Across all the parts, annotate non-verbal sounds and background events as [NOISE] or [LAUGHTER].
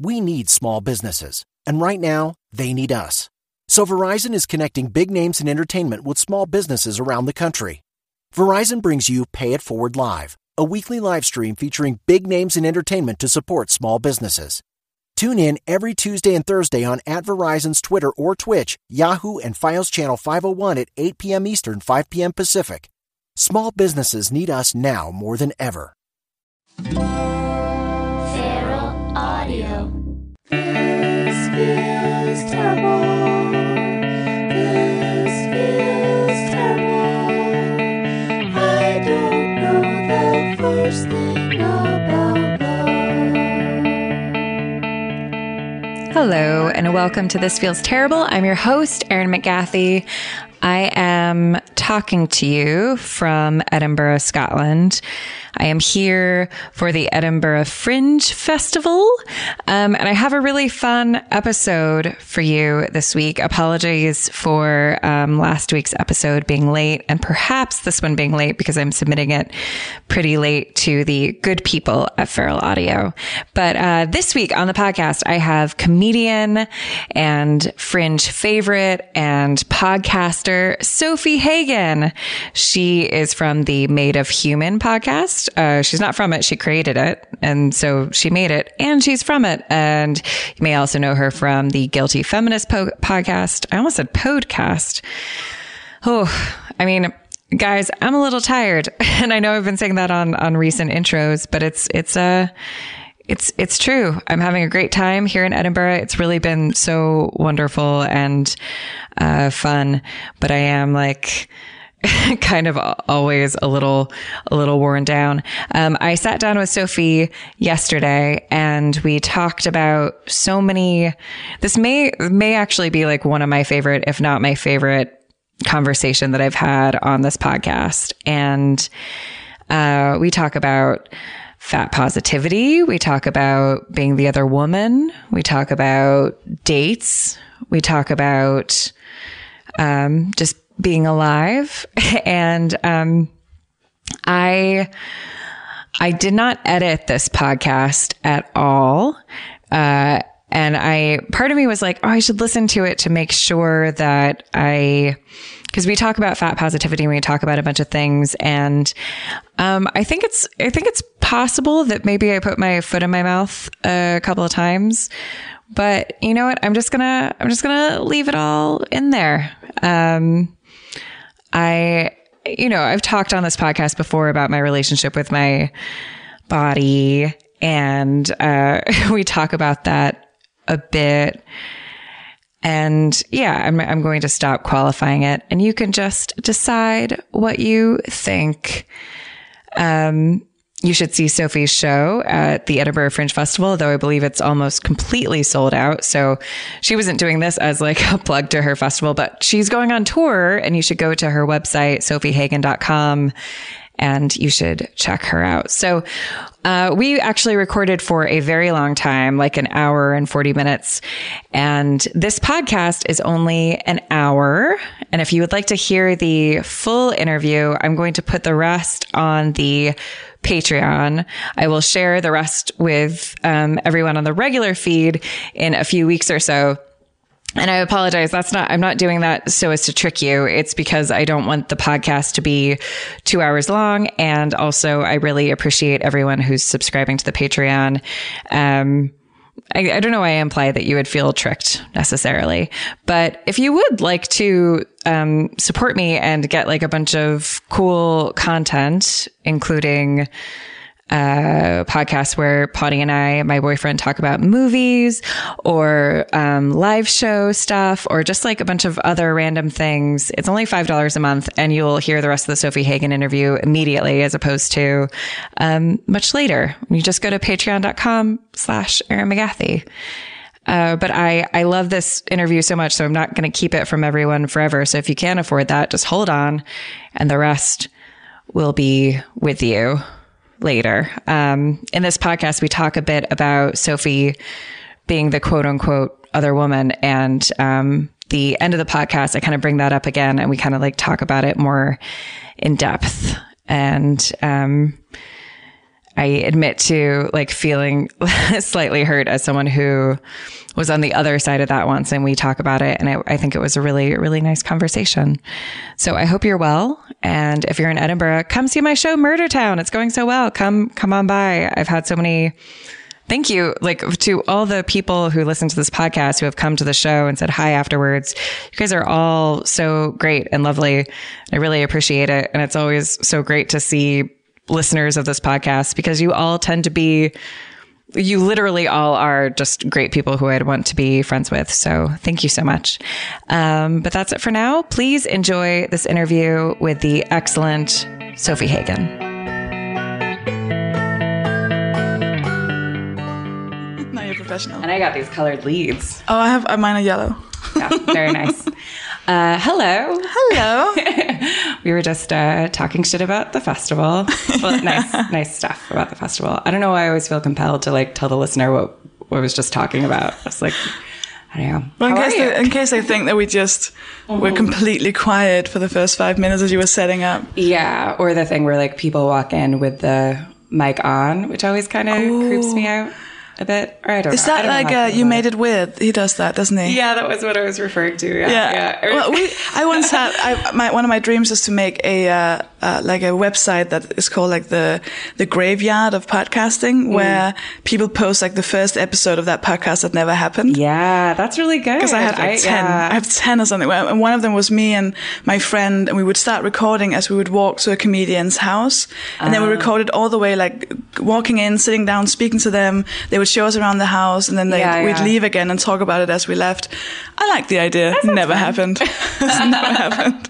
we need small businesses. And right now, they need us. So Verizon is connecting big names in entertainment with small businesses around the country. Verizon brings you Pay It Forward Live, a weekly live stream featuring big names in entertainment to support small businesses. Tune in every Tuesday and Thursday on at Verizon's Twitter or Twitch, Yahoo, and Fios Channel 501 at 8 p.m. Eastern, 5 p.m. Pacific. Small businesses need us now more than ever. Feral Audio. This feels terrible. This feels terrible. I don't know the first thing about love. Hello, and welcome to This Feels Terrible. I'm your host, Erin McGathy. I am talking to you from Edinburgh, Scotland. I am here for the Edinburgh Fringe Festival. Um, and I have a really fun episode for you this week. Apologies for um, last week's episode being late and perhaps this one being late because I'm submitting it pretty late to the good people at Feral Audio. But uh, this week on the podcast, I have comedian and Fringe favorite and podcaster Sofie Hagen. She is from the Made of Human podcast. Uh, she's not from it. She created it. And so she made it and she's from it. And you may also know her from the Guilty Feminist po- podcast. I almost said podcast. Oh, I mean, guys, I'm a little tired [LAUGHS] and I know I've been saying that on, on recent intros, but it's, it's, uh, it's, it's true. I'm having a great time here in Edinburgh. It's really been so wonderful and, uh, fun, but I am like, [LAUGHS] kind of always a little a little worn down. Um, I sat down with Sofie yesterday and we talked about so many. This may may actually be like one of my favorite, if not my favorite, conversation that I've had on this podcast. And uh, we talk about fat positivity. We talk about being the other woman. We talk about dates. We talk about um, just being alive. [LAUGHS] And um, I I did not edit this podcast at all. Uh, and I part of me was like, oh, I should listen to it to make sure that I because we talk about fat positivity and we talk about a bunch of things. And um, I think it's I think it's possible that maybe I put my foot in my mouth a couple of times but you know what? I'm just gonna I'm just gonna leave it all in there. Um, I, you know, I've talked on this podcast before about my relationship with my body, and uh, [LAUGHS] we talk about that a bit. And yeah, I'm, I'm going to stop qualifying it, and you can just decide what you think. Um, you should see Sofie's show at the Edinburgh Fringe Festival, though I believe it's almost completely sold out. So she wasn't doing this as like a plug to her festival, but she's going on tour and you should go to her website, sofiehagen.com and you should check her out. So, uh, we actually recorded for a very long time, like an hour and 40 minutes. And this podcast is only an hour. And if you would like to hear the full interview, I'm going to put the rest on the Patreon. I will share the rest with um, everyone on the regular feed in a few weeks or so. And I apologize. That's not, I'm not doing that so as to trick you. It's because I don't want the podcast to be two hours long. And also, I really appreciate everyone who's subscribing to the Patreon. Um, I, I, don't know why I imply that you would feel tricked necessarily, but if you would like to um, support me and get like a bunch of cool content, including uh, podcast where Potty and I, my boyfriend, talk about movies or um, live show stuff or just like a bunch of other random things. It's only $5 a month and you'll hear the rest of the Sofie Hagen interview immediately as opposed to um, much later. You just go to patreon.com slash Erin McGathy. Uh, but I, I love this interview so much, so I'm not going to keep it from everyone forever. So if you can't afford that, just hold on and the rest will be with you later. Um, in this podcast, we talk a bit about Sophie being the quote unquote other woman. And um, the end of the podcast, I kind of bring that up again and we kind of like talk about it more in depth. And um, I admit to like feeling [LAUGHS] slightly hurt as someone who was on the other side of that once and we talk about it. And I, I think it was a really, really nice conversation. So I hope you're well. And if you're in Edinburgh, come see my show, Murder Town. It's going so well. Come, come on by. I've had so many thank you like to all the people who listen to this podcast who have come to the show and said hi afterwards you guys are all so great and lovely i really appreciate it and it's always so great to see listeners of this podcast because you all tend to be you literally all are just great people who I'd want to be friends with. So thank you so much. Um, but that's it for now. Please enjoy this interview with the excellent Sofie Hagen. Now you're professional. And I got these colored leads. Oh, I have uh, mine are yellow. Yeah, very nice. [LAUGHS] Uh, hello. Hello. [LAUGHS] We were just uh, talking shit about the festival. Well, [LAUGHS] nice, nice stuff about the festival. I don't know why I always feel compelled to like tell the listener what, what I was just talking about. I was like, I don't know. Well, in case, they, in case they think that we just were completely quiet for the first five minutes as you were setting up. Yeah, or the thing where like people walk in with the mic on, which always kind of creeps me out a bit. Or I don't Is know. I that like I uh, you made it weird? He does that, doesn't he? Yeah, that was what I was referring to. Yeah, Yeah. yeah. Well, we, [LAUGHS] I once had I, my one of my dreams is to make a uh, uh, like a website that is called like the the graveyard of podcasting, Mm. where people post like the first episode of that podcast that never happened. yeah, that's really good. Because I had like ten, yeah. I have ten or something. And one of them was me and my friend, and we would start recording as we would walk to a comedian's house, and Ah. then we recorded all the way, like walking in, sitting down, speaking to them. They would show us around the house, and then they, Yeah, we'd yeah. leave again and talk about it as we left. I like the idea. Never happened. [LAUGHS] [LAUGHS] Never happened.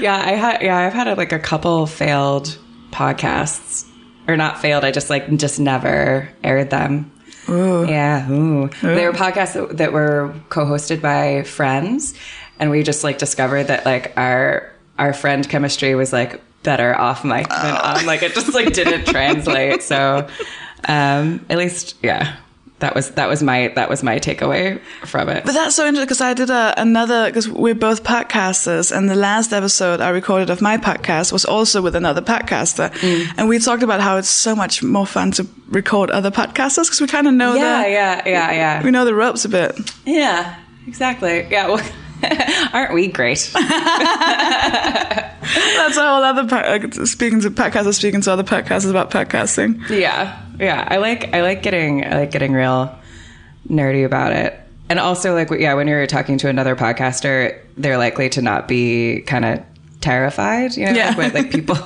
Yeah, I had yeah, I've had like a couple failed podcasts. Or not failed, I just like just never aired them. Ooh. Yeah, ooh. They were podcasts that, that were co-hosted by friends and we just like discovered that like our our friend chemistry was like better off mic than oh. on like it just like didn't [LAUGHS] translate. So um at least yeah. That was that was my that was my takeaway from it. But that's so interesting because I did a, another because we're both podcasters, and the last episode I recorded of my podcast was also with another podcaster, Mm. and we talked about how it's so much more fun to record other podcasters because we kind of know that Yeah, the yeah, yeah, yeah. we know the ropes a bit. Yeah, exactly. Yeah, well, [LAUGHS] aren't we great? [LAUGHS] That's a whole other po- uh, speaking to podcasters speaking to other podcasters about podcasting. yeah, yeah. I like I like getting I like getting real nerdy about it, and also like yeah, when you're talking to another podcaster, they're likely to not be kind of terrified. You know, Yeah. like, with, like people,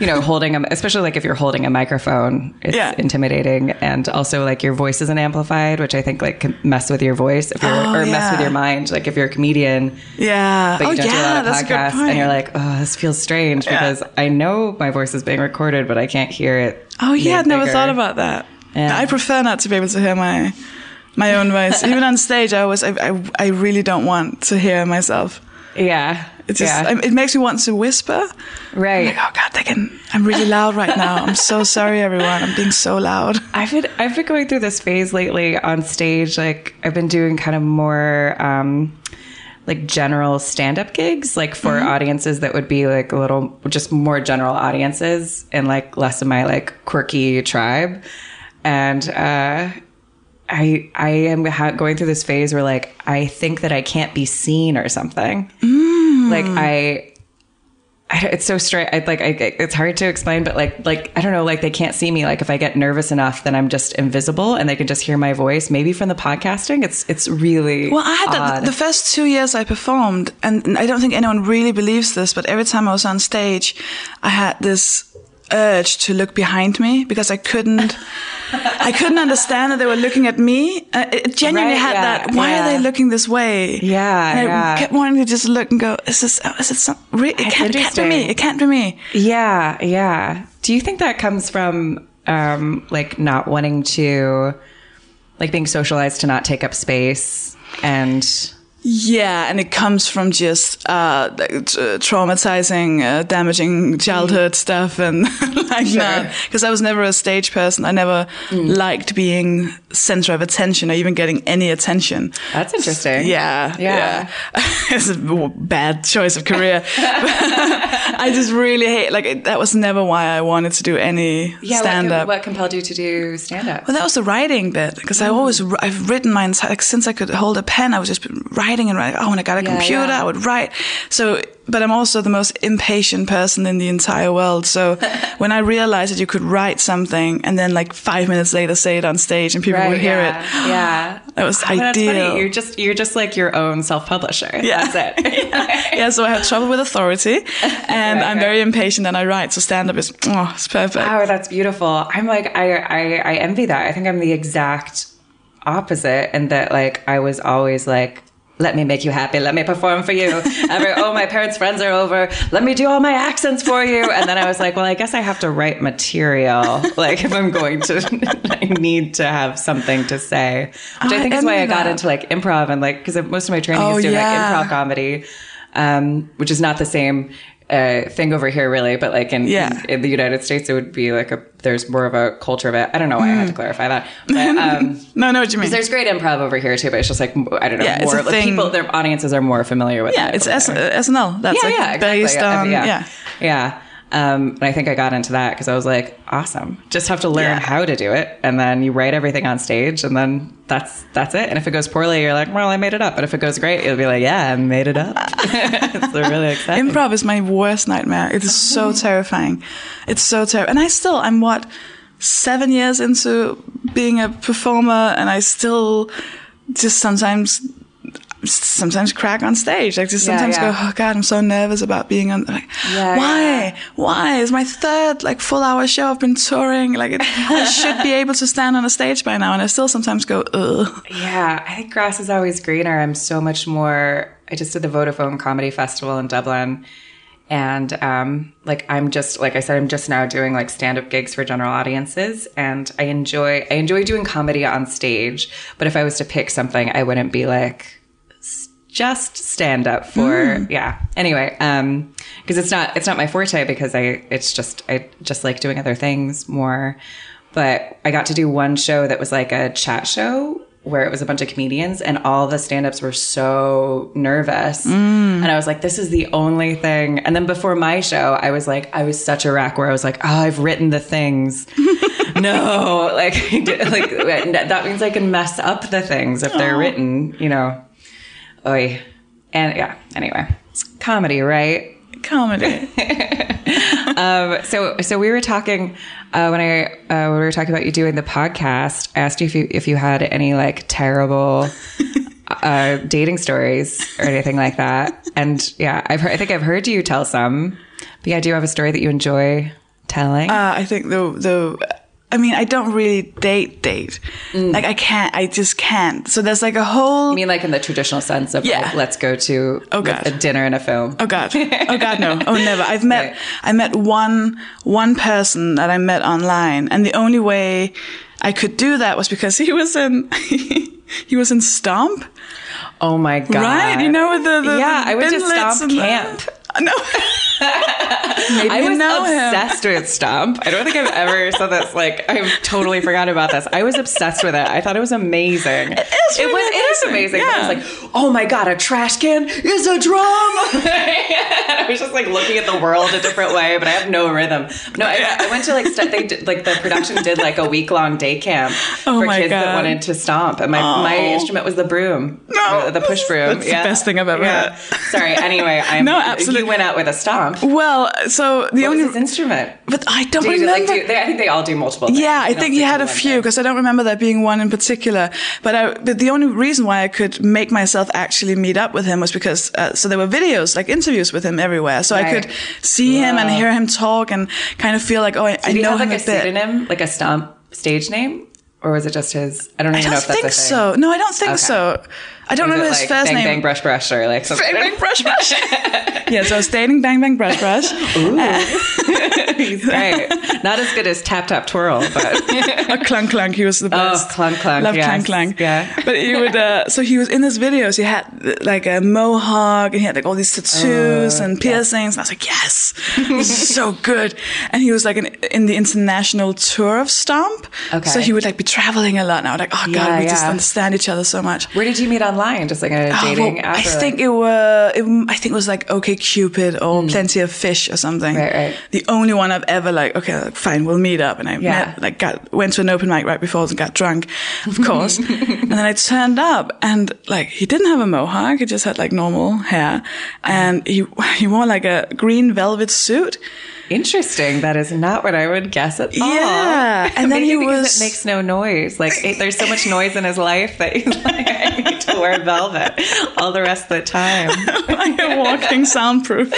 you know, holding them, especially like if you're holding a microphone, it's Yeah. intimidating, and also like your voice isn't amplified, which I think like can mess with your voice if you're Oh, or mess with your mind. Like if you're a comedian. Yeah. but you oh don't do a yeah, lot of that's good podcasts, point. and you're like, oh, this feels strange Yeah. because I know my voice is being recorded, but I can't hear it. oh yeah, I'd never bigger. thought about that. Yeah. I prefer not to be able to hear my my own voice. Even on stage, I always I, I, I really don't want to hear myself. Yeah, It just yeah. it makes me want to whisper. right. Like, oh god, they can. I'm really loud right now. I'm so [LAUGHS] sorry, everyone. I'm being so loud. I've been I've been going through this phase lately on stage. Like I've been doing kind of more um, like general stand up gigs, like for Mm-hmm. audiences that would be like a little just more general audiences and like less of my like quirky tribe. And uh, I I am ha- going through this phase where like I think that I can't be seen or something. Like hmm. I I, it's so straight. I, like, I, it's hard to explain, but like, like I don't know. Like, they can't see me. Like, if I get nervous enough, then I'm just invisible, and they can just hear my voice. Maybe from the podcasting, it's it's really Well, I had that the first two years I performed, and I don't think anyone really believes this, but every time I was on stage, I had this urge to look behind me because I couldn't, I couldn't understand that they were looking at me. Uh, it genuinely Right, had yeah, that. Why yeah. are they looking this way? Yeah, and I yeah. kept wanting to just look and go. Is this? oh, Is it some? Re- it, can't, it can't be me. It can't be me. yeah, yeah. Do you think that comes from um, like not wanting to, like being socialized to not take up space and Yeah, and it comes from just uh, traumatizing, uh, damaging childhood stuff, and [LAUGHS] like that. Because I was never a stage person. I never liked being center of attention or even getting any attention. that's interesting. Yeah, Yeah. yeah. [LAUGHS] it's a bad choice of career. [LAUGHS] [LAUGHS] I just really hate like it, that was never why I wanted to do any Yeah, stand what, up. what compelled you to do stand up? Well, that was the writing bit because Mm. I always I've written my entire like since I could hold a pen, I was just writing and writing. Oh, when I got a Yeah, computer. I would write. So, but I'm also the most impatient person in the entire world. So, when I realized that you could write something and then like five minutes later say it on stage and people would hear yeah, it, Yeah, [GASPS] that was Oh, ideal. You're just you're just like your own self publisher. Yeah. That's it. [LAUGHS] yeah, so I have trouble with authority, [LAUGHS] and Right, I'm right. very impatient, and I write. So stand up is oh, it's perfect. Oh, that's beautiful. I'm like, I, I, I envy that. I think I'm the exact opposite, and that like I was always like. Let me make you happy. Let me perform for you. Every, oh, my parents' friends are over. Let me do all my accents for you. And then I was like, well, I guess I have to write material. [LAUGHS] Like if I'm going to, [LAUGHS] I need to have something to say. Which I I think is why I got into like improv and like because most of my training Oh, is doing yeah. like improv comedy, um, which is not the same uh, thing over here really, but like in, Yeah. in, in the United States, it would be like a there's more of a culture of it. I don't know why I Mm. had to clarify that, but [LAUGHS] um, no, I know what you mean. there's great improv over here too. But it's just like I don't know, Yeah, more like people, their audiences are more familiar with. Yeah, it it's S- SNL. That's yeah, like yeah, exactly. based on yeah, yeah. yeah. Um, and I think I got into that because I was like, awesome. Just have to learn Yeah. how to do it, and then you write everything on stage, and then that's that's it. And if it goes poorly, you're like, well, I made it up. But if it goes great, you'll be like, yeah, I made it up. [LAUGHS] it's really exciting. Improv is my worst nightmare. It is so [LAUGHS] terrifying. It's so terrible. And I still, I'm what, seven years into being a performer, and I still just sometimes, sometimes crack on stage. Like just sometimes yeah. go, oh God, I'm so nervous about being on. Like, Yeah, why? yeah. Why? It's my third like full hour show. I've been touring. Like it, [LAUGHS] I should be able to stand on a stage by now, and I still sometimes go, ugh. Yeah, I think grass is always greener. I'm so much more. I just did the Vodafone Comedy Festival in Dublin, and um, like I'm just like I said, I'm just now doing like stand up gigs for general audiences, and I enjoy I enjoy doing comedy on stage. But if I was to pick something, I wouldn't be like just stand up for yeah. Anyway, um, because it's not it's not my forte because I it's just I just like doing other things more. But I got to do one show that was like a chat show where it was a bunch of comedians and all the stand-ups were so nervous. And I was like, this is the only thing. And then before my show, I was like, I was such a wreck where I was like, oh, I've written the things. [LAUGHS] no, like, [LAUGHS] like that means I can mess up the things if they're written, you know. Oy. And yeah, anyway, it's comedy, right? Comedy. [LAUGHS] Um, so, so we were talking uh, when I uh, when we were talking about you doing the podcast. I asked you if you if you had any like terrible [LAUGHS] uh, dating stories or anything like that. And yeah, I've heard, I think I've heard you tell some. But yeah, do you have a story that you enjoy telling? Uh, I think the the I mean I don't really date date. Mm. Like I can't I just can't. So there's like a whole I mean, like in the traditional sense of Yeah. like, let's go to Oh, God. a dinner and a film. Oh god. Oh god no. Oh [LAUGHS] never. I've met Right. I met one one person that I met online and the only way I could do that was because he was in [LAUGHS] he was in Stomp. Oh my god! Right? You know the, the yeah, the I went to Stomp and the- camp. No. I was know him. obsessed with Stomp. I don't think I've ever said this. Like, I've totally forgot about this. I was obsessed with it. I thought it was amazing. It is really was. It is amazing. But I was like, oh my god, a trash can is a drum. [LAUGHS] I was just like looking at the world a different way, but I have no rhythm. No, I, I went to like st- they did, like the production did like a week long day camp Oh for my kids that wanted to stomp, and my my Oh. instrument was the broom, No. the push broom. That's the best thing I've ever yeah. Sorry. Anyway, I'm. No, absolutely. Went out with a stomp. Well, so the What was only his instrument? but I don't Do remember. like, do they, I think they all do multiple. Things. Yeah, I think he had a few because I don't remember there being one in particular. But I, but the only reason why I could make myself actually meet up with him was because uh, so there were videos like interviews with him everywhere, so I could see him and hear him talk and kind of feel like oh I, I Did he know have him like a a bit. pseudonym, like a stomp stage name, or was it just his? I don't I even know don't if that's think so. No, I don't think Okay. so. I don't remember his like first bang, name. Bang brush brush or like something. Bang bang brush brush. [LAUGHS] yeah, so I was dating bang bang brush brush. [LAUGHS] He's great. Not as good as tap tap twirl, but [LAUGHS] a clunk clunk. He was the best. Oh, Clunk Clunk, Love yes. clunk clunk. Yeah. But he would. Uh, so he was in his videos. He had uh, like a mohawk and he had like all these tattoos Uh, and piercings. And I was like, yes, this is so good. And he was like in, in the international tour of Stomp. Okay. So he would like be traveling a lot. And I was like, oh god, Yeah, we just yeah. understand each other so much. where did you meet online? Online? Just like a Oh, dating well? I think it were. It, I think it was like OK Cupid or Plenty of Fish or something. Mm. Right, right. The only one I've ever like. Okay, like, fine, we'll meet up, and I Yeah. met, like got went to an open mic right before and got drunk, [LAUGHS] of course, and then I turned up and like he didn't have a mohawk. He just had like normal hair, and he [LAUGHS] he wore like a green velvet suit. Interesting. That is not what I would guess at all. Yeah, [LAUGHS] and then he was- It makes no noise. Like it, there's so much noise in his life that he's [LAUGHS] like, I need to wear velvet all the rest of the time. like [LAUGHS] a walking soundproof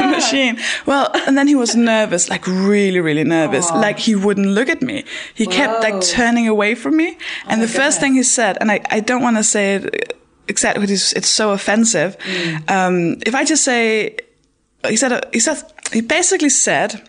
machine. Well, and then he was nervous, like really, really nervous. Like he wouldn't look at me. He kept like turning away from me. And the first thing he said, and I, I don't want to say it exactly because it's so offensive. Um, if I just say, he said, uh, he said, he basically said,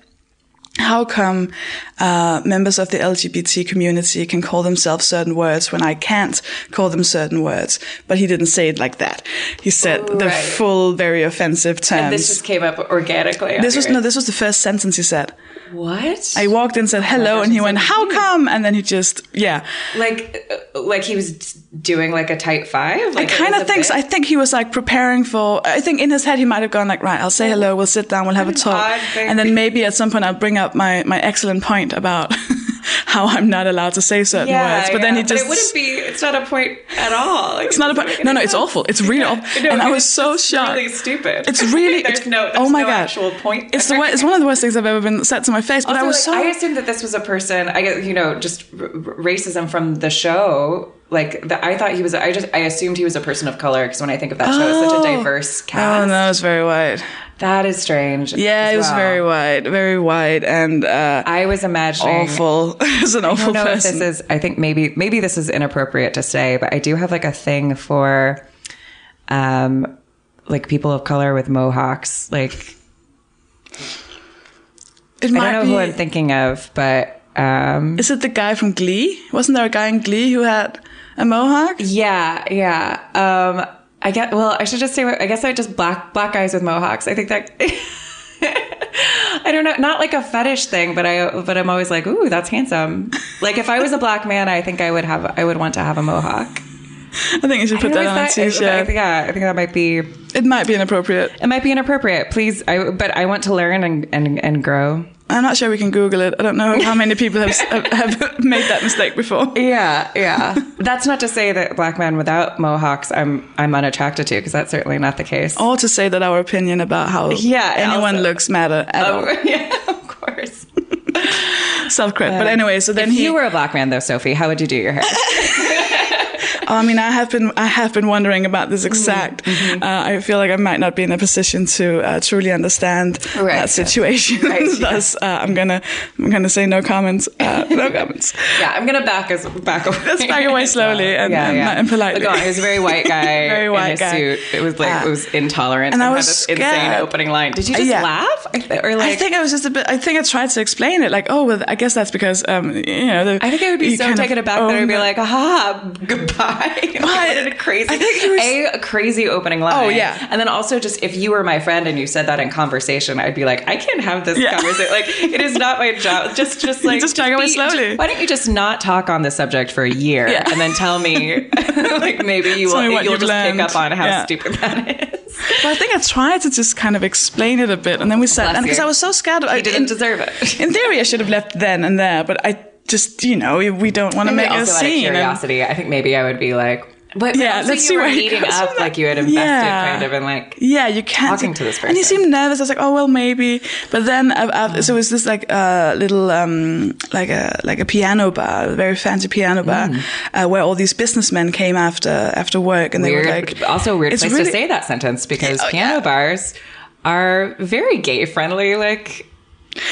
how come uh, members of the LGBT community can call themselves certain words when I can't call them certain words? But he didn't say it like that. He said the full, very offensive terms. And this just came up organically. This was no. This was the first sentence he said. what? I walked in, and said hello, gosh, and he went, like "How come?" And then he just, yeah. like, uh, like he was doing like a tight five. Like I kind of think. So. I think he was like preparing for. I think in his head he might have gone like, "Right, I'll say hello. We'll sit down. We'll have a talk." And then maybe at some point I'll bring up my my excellent point about [LAUGHS] how I'm not allowed to say certain yeah, words. But then yeah. he just. it wouldn't be. It's not a point at all. Like, It's not a point. No, no, it's awful. It's really [LAUGHS] awful. and I was so shocked. Really stupid. It's [LAUGHS] really. there's it's, no. There's oh my no god. Actual point. It's the it's one of the worst things I've ever been said to my face. But I was like, so. I assumed that this was a person. I guess you know, just r- racism from the show. Like the, I thought he was. I just I assumed he was a person of color because when I think of that show, it's such a oh. diverse cast. Oh no, it's very wide. That is strange. Yeah, it was well. very wide, very wide, and uh, I was imagining. awful. [LAUGHS] It's an I awful know person. this is. I think maybe maybe this is inappropriate to say, but I do have like a thing for, um, like people of color with mohawks. Like it I don't know be. who I'm thinking of, but um, Is it the guy from Glee? Wasn't there a guy in Glee who had a mohawk? yeah, yeah. Um, I get. Well, I should just say. I guess I just black black guys with mohawks. I think that. [LAUGHS] I don't know, not like a fetish thing, but I but I'm always like, ooh, that's handsome. Like if I was a black man, I think I would have I would want to have a mohawk. I think you should put that on a that- t-shirt. I think- yeah, I think that might be it might be inappropriate. It might be inappropriate. Please, I, but I want to learn and, and, and grow. I'm not sure we can Google it. I don't know how many people have, [LAUGHS] have made that mistake before. Yeah, yeah. [LAUGHS] That's not to say that black men without mohawks I'm I'm unattracted to because that's certainly not the case. Or to say that our opinion about how Yeah, anyone also- looks matter at Oh, all. [LAUGHS] yeah, of course. Self credit. but uh, anyway, so then if he. you were a black man though, Sofie, how would you do your hair? I mean, I have been I have been wondering about this Mm-hmm, exact. Uh, I feel like I might not be in a position to uh, truly understand Right. that situation. Right, [LAUGHS] yeah. Thus, uh, I'm gonna I'm gonna say no comments. Uh, no comments. yeah, I'm gonna back us back away. Let's back away slowly and- and- and politely. Look, he was a very white guy. [LAUGHS] Very white guy. suit. It was like Uh, it was intolerant. and I had was this insane scared. opening line. Did you just Yeah. laugh? I or like I think I was just a bit. I think I tried to explain it, like, oh, well, I guess that's because, um, you know, the, I think I would be so taken aback that I'd be like, aha, goodbye. [LAUGHS] Why? what a crazy, I think it was- a, a crazy opening line. Oh, yeah. And then also just if you were my friend and you said that in conversation, I'd be like, I can't have this Yeah. conversation. Like it is not my [LAUGHS] job. Just, just like just back away slowly. Why don't you just not talk on this subject for a year Yeah. and then tell me, [LAUGHS] like maybe you tell will you'll just learned. pick up on how Yeah. stupid that is. Well, I think I tried to just kind of explain it a bit, and then we said, Bless and because. I was so scared, I didn't deserve it. In theory, I should have left then and there, but I just, you know, we- don't want to make a also out of scene. and- curiosity, I think maybe I would be like, but Yeah, let's you see were where eating up like you had invested Yeah. kind of and like Yeah, you can't. Talking to this And he person. seemed nervous. I was like, oh well, maybe. But then, I, I, so it was this like uh, little, um, like a like a piano bar, a very fancy piano bar, Mm. uh, where all these businessmen came after after work, and weird. they were like, also, a weird place really- to say that sentence because Oh, piano yeah. bars are very gay friendly. Like,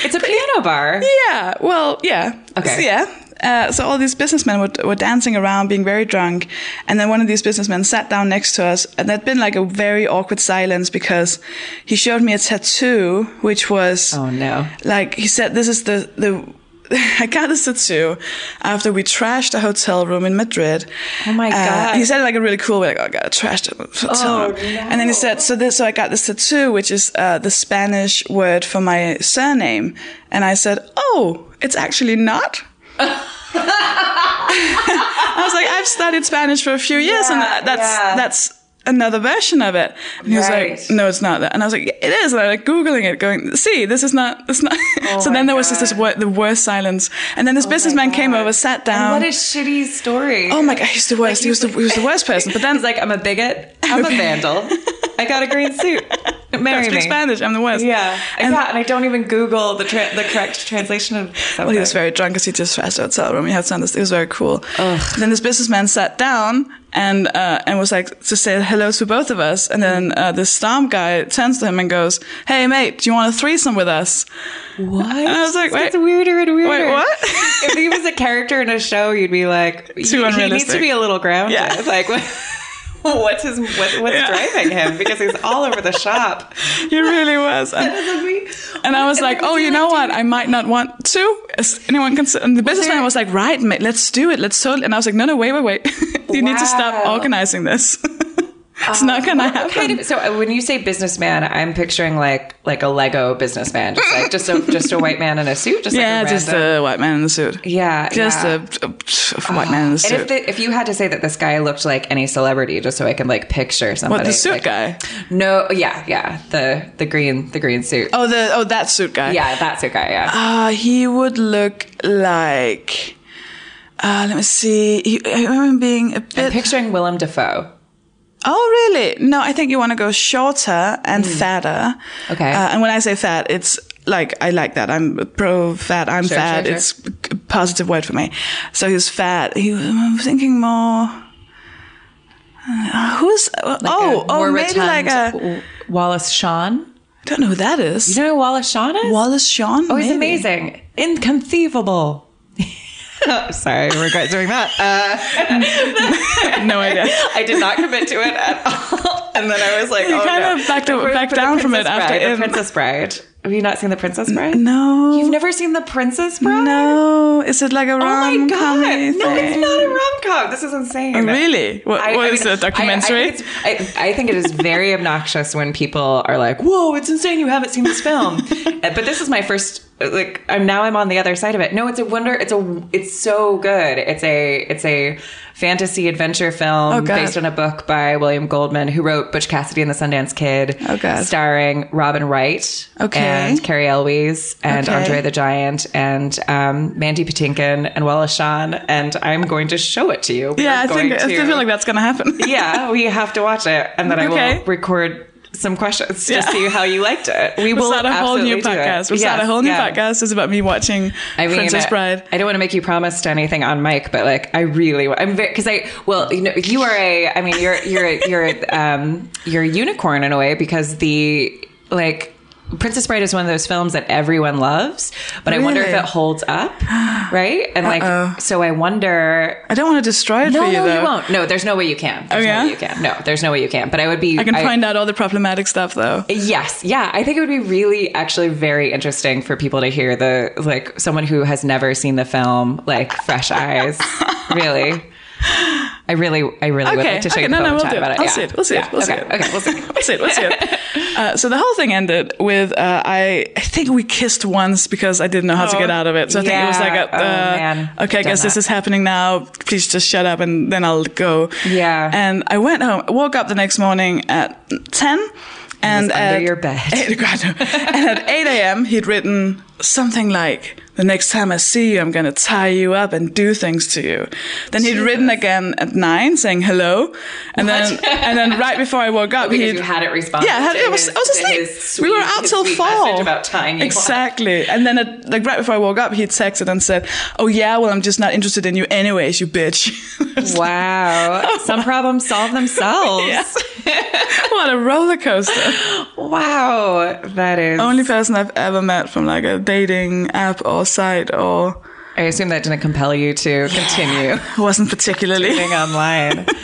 it's a piano bar. Yeah, well, yeah. Okay. So, yeah. Uh, so all these businessmen were, were dancing around, being very drunk, and then one of these businessmen sat down next to us, and there'd been like a very awkward silence because he showed me a tattoo, which was Oh no. like he said, "This is the the." [LAUGHS] I got this tattoo after we trashed a hotel room in Madrid. Oh my Uh, God. he said it like a really cool way, like, "Oh, I got trashed a hotel Oh, room," and then he said, "So this, so I got this tattoo, which is uh, the Spanish word for my surname," and I said, "Oh, it's actually not." [LAUGHS] [LAUGHS] I was like, I've studied Spanish for a few years, and that's yeah. that's another version of it. And he was Right. like, No, it's not that. And I was like, It is. And I was like googling it, going, See, this is not. It's not. [LAUGHS] Oh so then there was just this wor- the worst silence, and then this oh businessman came over, sat down. What a shitty story. oh my god, he's the worst. he was the he was the worst [LAUGHS] person. But then He's like, I'm a bigot. I'm a vandal. [LAUGHS] I got a green suit. [LAUGHS] Marry speak me. Spanish. I'm the worst. Yeah, And- yeah, and I don't even Google the tra- the correct translation of something. Well, he was very drunk because he just trashed our hotel room. He had to understand. It was very cool. Then this businessman sat down and uh, and was like to say hello to both of us. And then uh, the stomp guy turns to him and goes, "Hey mate, do you want a threesome with us?" what? And I was like, It's "Wait, weirder and weirder. wait, what?" if he was a character in a show, you'd be like, [LAUGHS] he, he needs to be a little grounded. Yeah. It's like, what, [LAUGHS] [LAUGHS] what's his what, what's Yeah. driving him? Because he's all over the shop. [LAUGHS] he really was. And, [LAUGHS] and I was like, "Oh, you know what? I might not want to." As anyone can. And the businessman was like, "Right, mate, let's do it. Let's totally." And I was like, "No, no, wait, wait, wait. you need to stop organizing this. It's not gonna happen." kind of, so uh, when you say businessman, I'm picturing like like a Lego businessman, just like just a just a white man in a suit, just yeah, like a just a white man in the suit. yeah, Just yeah. a, a, white man in the suit. And if the, if you had to say that this guy looked like any celebrity, just so I can like picture somebody, what the suit like- guy? No, yeah, yeah, the the green the green suit. Oh, the oh that suit guy. Yeah, that suit guy. Yeah. Uh, he would look like. Uh, let me see. I remember him being a I'm bit. picturing Willem Dafoe. Oh, really? No, I think you want to go shorter and fatter. Hmm. Okay. Uh, and when I say fat, it's like I like that. I'm pro fat. I'm Sure, fat. sure, It's a positive word for me. So he's fat. He was I'm thinking more. Uh, who's oh a oh more maybe like a Wallace Shawn. I don't know who that is. You know who Wallace Shawn is? Wallace Shawn. oh, he's Maybe. amazing, inconceivable. [LAUGHS] [LAUGHS] Sorry, I regret doing that. Uh, [LAUGHS] No idea. [LAUGHS] I did not commit to it at all, and then I was like, You oh kind no. of backed, up, down from it after Bride, the Princess Bride. Have you not seen the Princess Bride? No. You've never seen the Princess Bride? No. Is it like a rom com? Oh my god! No, it's not a rom com. This is insane. Oh, really? What, I- what I is mean, it? A documentary? I, I, think I think it is very obnoxious when people are like, "Whoa, it's insane! You haven't seen this film." Uh, but this is my first. Like, I'm now I'm on the other side of it. No, it's a wonder. It's a. It's so good. It's a. It's a fantasy adventure film Oh, based on a book by William Goldman, who wrote Butch Cassidy and the Sundance Kid. Oh, God. Starring Robin Wright Okay. and Cary Elwes and Okay. Andre the Giant and um, Mandy Patinkin and Wallace Shawn. And I'm going to show it to you. Yeah, I think going I to- feel like that's gonna happen. [LAUGHS] yeah, we have to watch it, and then I Okay. will record some questions to Yeah. see how you liked it. We We'll will start a whole new absolutely do it. podcast. We'll start a whole new yeah. podcast. It's about me watching I mean, Princess Bride. I don't want to make you promise anything on mic, but like, I really, I'm very because I, well, you know, you are a, I mean, you're you're you're um you're a unicorn in a way because the like. Princess Bride is one of those films that everyone loves, but I wonder if it holds up, [GASPS] right? And like, so I wonder. I don't want to destroy it No, for you no, though. you won't. No, there's no way you can. There's Oh, yeah? no way you can. No, there's no way you can. But I would be. I can find out all the problematic stuff though. Yes, yeah. I think it would be really actually very interesting for people to hear the like someone who has never seen the film like fresh eyes. [LAUGHS] really. I really I really would like to show okay, you the no, no, and we'll chat do it. about it. I'll yeah. see it. We'll see it. We'll see it. Okay, we'll see. Let's see it. Let's see it. Uh, so the whole thing ended with uh, I. I think we kissed once because I didn't know how to Oh, get out of it. So I think it was like, a, Oh, uh, man. okay, I guess this is happening now. Please just shut up and then I'll go. Yeah. And I went home. Woke up the next morning at ten. And under at your bed. [LAUGHS] Eight, God, and at 8 a.m., he'd written something like, The next time I see you, I'm going to tie you up and do things to you. Then he'd written again at 9 saying hello. And then and then right before I woke up, [LAUGHS] he'd. had it responded. yeah, I, had, to I was, his- I was asleep. his we were out till sweet fall. about tying you up. exactly. And then, at, like right before I woke up, he'd texted and said, "Oh yeah, well I'm just not interested in you anyways, you bitch." [LAUGHS] Wow. Some problems solve themselves. [LAUGHS] what a roller coaster! Wow. That is Only person I've ever met from like a dating app or site or I assume that didn't compel you to continue It [LAUGHS] wasn't particularly. being online. [LAUGHS]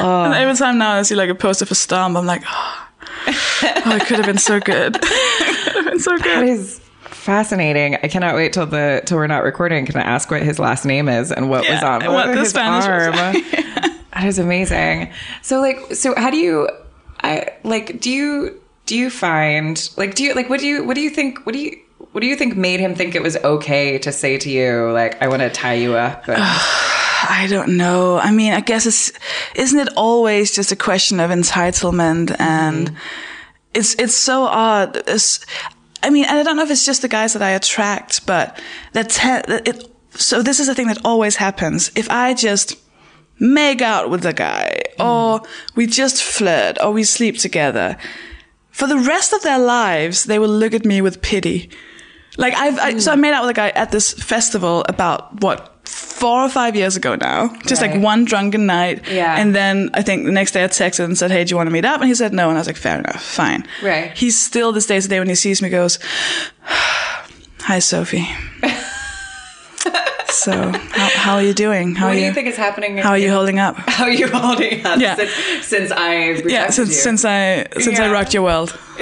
And oh. every time now I see like a poster for Stomp, I'm like, oh, oh, it could have been so good. [LAUGHS] it could have been so That good. is fascinating. I cannot wait till the till we're not recording. Can I ask what his last name is and what was on what the his Spanish was arm? that is amazing. So like, so how do you, I like, do you do you find like do you like what do you what do you think what do you what do you think made him think it was okay to say to you like I want to tie you up? And, [SIGHS] I don't know. I mean, I guess it's isn't it always just a question of entitlement and mm-hmm. it's it's so odd. It's, I mean, and I don't know if it's just the guys that I attract, but that te- it. So this is the thing that always happens. If I just make out with a guy, mm. or we just flirt, or we sleep together, for the rest of their lives, they will look at me with pity. Like I've, I, so I hmm. made out with a guy at this festival about what four or five years ago now, just like one drunken night. Yeah. And then I think the next day I texted and said, "Hey, do you want to meet up?" And he said no, and I was like, "Fair enough, fine." Right. He's still this day to day when he sees me goes, "Hi, Sofie." [LAUGHS] so how, how are you doing? How what are do you? you think is happening? how are you holding up? [LAUGHS] How are you holding up Yeah. since, since I Yeah, since you? since I since I rocked your world, [LAUGHS]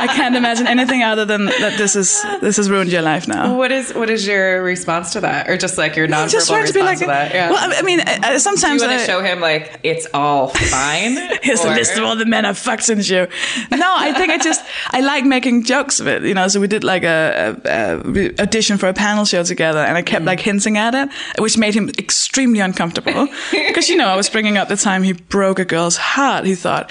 I can't imagine anything other than that. This is this has ruined your life now. what is what is your response to that, or just like your nonverbal just response to be like, to that? Yeah. well, I I mean, uh, sometimes you want I- to show him like it's all fine. [LAUGHS] Here's the or- list of all the men I've fucked since you. No, I think I just I like making jokes of it. You know, so we did like a, a, a audition for a panel show together, and I Mm. kept like hinting at it, which made him extremely uncomfortable [LAUGHS] because you know I was bringing up the time he broke a girl's heart. He thought,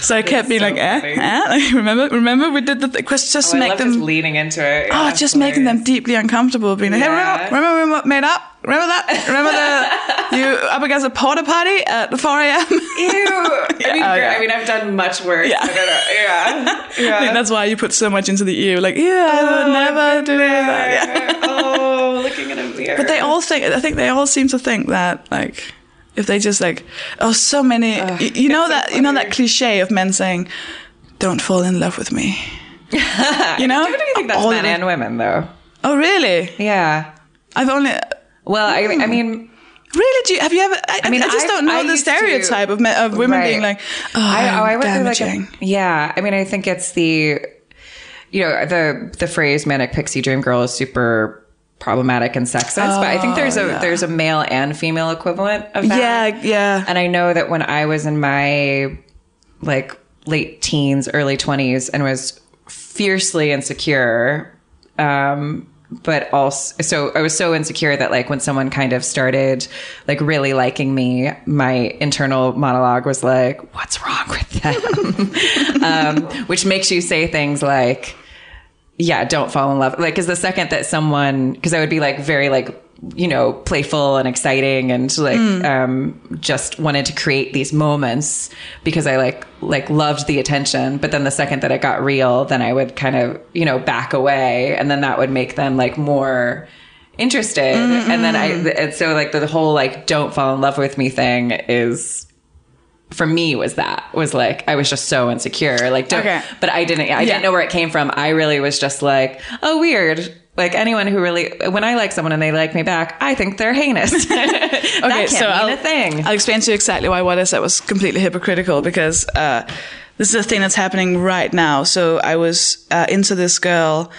so I kept being so like, eh, eh? Like, [LAUGHS] remember, remember we did the th- just just Oh, make them. just leaning into it. Oh, Yeah, just making them deeply uncomfortable. Being like, hey, remember, remember we made up? Remember that? Remember the [LAUGHS] you up against a porta potty at 4 a.m. Ew. [LAUGHS] I mean, Oh, yeah. I mean, I've done much worse. Yeah. I. [LAUGHS] Yeah. I think Yeah. that's why you put so much into the ear. Like, yeah, I would oh, never do that. Yeah. oh, looking at a mirror. But they all think. I think they all seem to think that like. If they just like, oh, so many, you, you know so that you know that cliche of men saying, "Don't fall in love with me." you know? I [LAUGHS] do think that's All men and women, though. Oh, really? Yeah. I've only Well, I, I mean, really. Do you have you ever? I, I mean, I just I've- don't know I the to- stereotype of men, of women Right. being like, oh, I, oh, I through like a, yeah. I mean, I think it's the, you know, the the phrase "manic pixie dream girl" is super problematic and sexist. but I think there's oh, a there's a male and female equivalent of that. yeah, yeah. And I know that when I was in my like late teens, early 20s and was fiercely insecure, um, but also, so I was so insecure that like when someone kind of started like really liking me, my internal monologue was like, what's wrong with them? [LAUGHS] um, which makes you say things like, yeah, don't fall in love. Like, cause the second that someone, cause I would be like very like, you know, playful and exciting and like, um, just wanted to create these moments because I like, like loved the attention. But then the second that it got real, then I would kind of, you know, back away and then that would make them like more interested. And then I, and so like the whole like, don't fall in love with me thing is, for me was that was like I was just so insecure like don't, Okay. but I didn't I Yeah. didn't know where it came from I really was just like oh weird like anyone who really when I like someone and they like me back I think they're heinous [LAUGHS] [LAUGHS] can't so I'll, I'll explain to you exactly why what I said was completely hypocritical because uh, this is a thing that's happening right now. So I was uh, into this girl.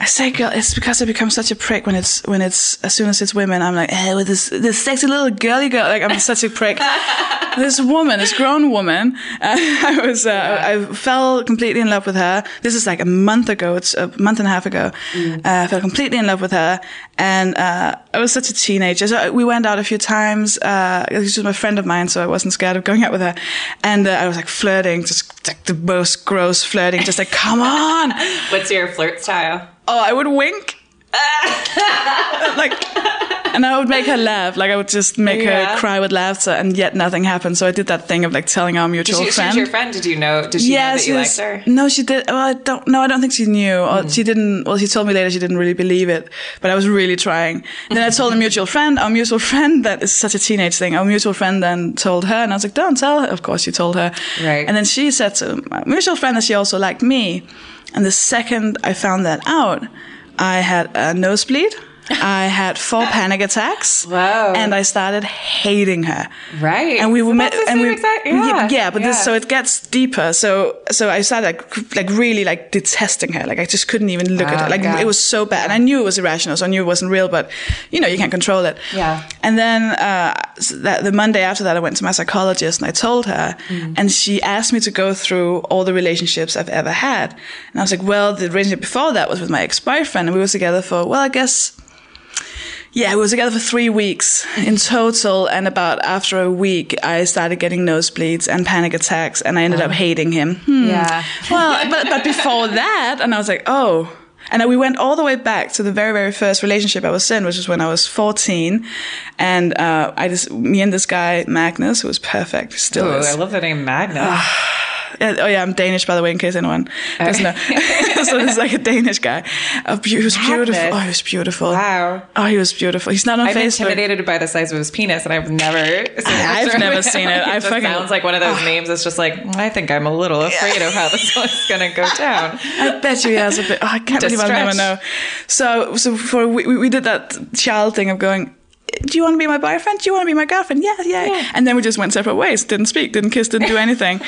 I say girl, it's because I become such a prick when it's when it's as soon as it's women. I'm like, hey, with this this sexy little girly girl. Like I'm such a prick. [LAUGHS] this woman, this grown woman, uh, [LAUGHS] I was uh, I fell completely in love with her. This is like a month ago. It's a month and a half ago. Uh, I fell completely in love with her, and uh, I was such a teenager. So we went out a few times. Uh, she was a friend of mine, so I wasn't scared of going out with her. And uh, I was like flirting, just like the most gross flirting, just like, come on. what's your flirt style Oh, I would wink. [LAUGHS] like, and I would make her laugh. Like I would just make Yeah. her cry with laughter, and yet nothing happened. So I did that thing of like telling our mutual she, she friend. was your friend did you know did she know that you liked her No, she did. Well, I don't. No, I don't think she knew. Or Hmm. she didn't. Well, she told me later she didn't really believe it. But I was really trying. And then I told a mutual friend. Our mutual friend. That is such a teenage thing. Our mutual friend then told her, and I was like, "Don't tell her." Of course, she told her. Right. And then she said to my mutual friend that she also liked me. And the second I found that out, I had a nosebleed. I had four panic attacks. Wow. And I started hating her. Right. And we So were met, and we exact- yeah, yeah, yeah, but this so it gets deeper. So so I started like like really like detesting her. Like I just couldn't even look at Ah, her. Like yeah. it was so bad. And I knew it was irrational, so I knew it wasn't real. But you know you can't control it. Yeah. And then uh, so that the Monday after that, I went to my psychologist and I told her, Mm. and she asked me to go through all the relationships I've ever had. And I was like, well, the relationship before that was with my ex boyfriend, and we were together for well, I guess Yeah, we were together for three weeks in total, and about after a week, I started getting nosebleeds and panic attacks, and I ended up hating him. Hmm. Yeah. Well, but but before that, and I was like, oh. And we went all the way back to the very, very first relationship I was in, which was when I was 14. And uh, I just, me and this guy, Magnus, who was perfect, still Oh, is. I love the name Magna. [SIGHS] Uh, oh yeah, I'm Danish by the way, in case anyone doesn't know. [LAUGHS] [LAUGHS] so this is like a Danish guy. Oh, he was beautiful. Oh, he was beautiful. Wow. Oh, he was beautiful. He's not on I'm Facebook. intimidated by the size of his penis, and I've never. [LAUGHS] Seen I've never it. seen it. I fucking- sounds like one of those names. It's just like I think I'm a little afraid of how this one's gonna go down. I bet you he has a bit. Oh, I can't believe I'll never know. So, so for we we did that child thing of going. Do you want to be my boyfriend? Do you want to be my girlfriend? Yeah, yeah, And then we just went separate ways. Didn't speak, didn't kiss, didn't do [LAUGHS] anything.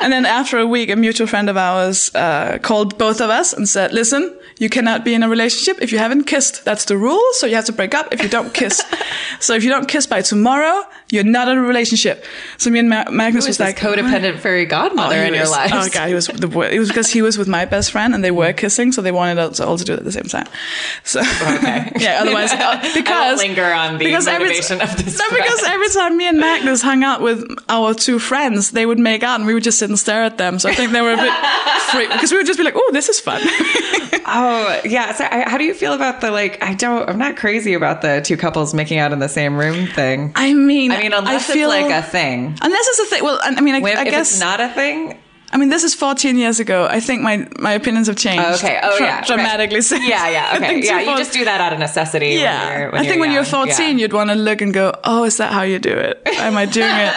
and then after a week, a mutual friend of ours uh, called both of us and said, "Listen, you cannot be in a relationship if you haven't kissed. That's the rule. So you have to break up if you don't kiss. [LAUGHS] so if you don't kiss by tomorrow, you're not in a relationship." So me and Ma- Magnus Who was is like, codependent fairy godmother he in your was- life? Oh god, he was the wor- it was because he was with my best friend and they were kissing, so they wanted us all to do it at the same time. So okay. [LAUGHS] yeah, otherwise because linger on because every t- No, because every time me and Magnus hung out with our two friends, they would make out and we would just sit and stare at them. So I think they were a bit [LAUGHS] freaked because we would just be like, "Oh, this is fun." [LAUGHS] Oh yeah. So I, how do you feel about the like? I don't. I'm not crazy about the two couples making out in the same room thing. I mean, I mean, unless I feel it's like a thing. unless it's a thing. Well, I mean, I, If, I if guess it's not a thing, I mean, this is 14 years ago. I think my, my opinions have changed. Oh, okay. Oh yeah. dramatically. Right. since- Yeah, yeah. [LAUGHS] Okay. Yeah, you just do that out of necessity. Yeah, When when I think when you're 14, Yeah. you'd want to look and go, "Oh, is that how you do it? [LAUGHS] Am I doing it?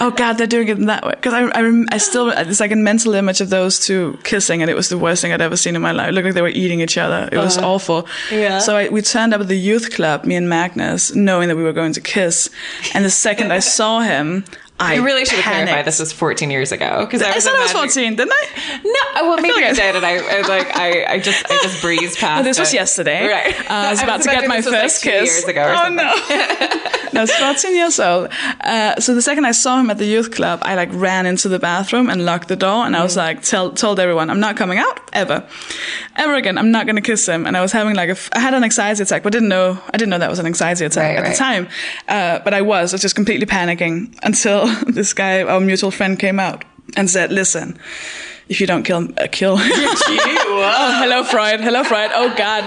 oh God, they're doing it in that way." Because I, I, I still, it's like a mental image of those two kissing, and it was the worst thing I'd ever seen in my life. It looked like they were eating each other. It was awful. Uh-huh. yeah. So I, we turned up at the youth club, me and Magnus, knowing that we were going to kiss, and the second I saw him. I You really should have panicked. clarified this was 14 years ago because I I said I was 14, didn't I? No, well, maybe like I I- did, and I, I like I, I just I just breezed past. [LAUGHS] Oh, this was it. yesterday. right? Uh, I was [LAUGHS] about to get my like, first two kiss. years ago. Or oh something. no! [LAUGHS] no, I was 14 years old. Uh, so the second I saw him at the youth club, I like ran into the bathroom and locked the door, and I was like, tell, told everyone, I'm not coming out ever, ever again. I'm not gonna kiss him. And I was having like a, f- I had an anxiety attack, but didn't know, I didn't know that was an anxiety attack Right, at right. the time. Uh, but I was, I was just completely panicking until [LAUGHS] this guy, our mutual friend, came out and said, "Listen." If you don't kill, uh, kill. [LAUGHS] oh, hello, Freud. Hello, Freud. Oh God.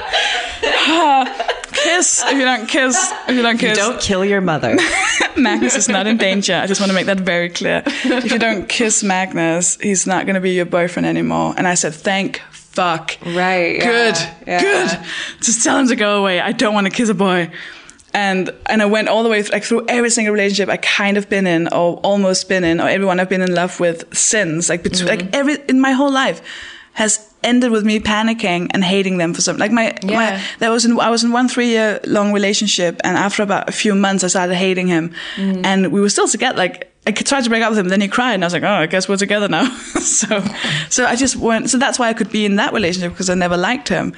kiss. If you don't kiss, if you don't kiss, you Don't kill your mother. [LAUGHS] Magnus is not in danger. I just want to make that very clear. If you don't kiss Magnus, he's not going to be your boyfriend anymore. And I said, thank fuck. Right, yeah, Good. yeah. Good. Just tell him to go away. I don't want to kiss a boy. And and I went all the way like through every single relationship I kind of been in or almost been in or everyone I've been in love with since like bet- like Mm-hmm. every in my whole life has ended with me panicking and hating them for something like my Yeah. my that was in I was in one three year long relationship and after about a few months I started hating him Mm. and we were still together like I tried to break up with him then he cried and I was like oh I guess we're together now [LAUGHS] so so I just went so that's why I could be in that relationship because I never liked him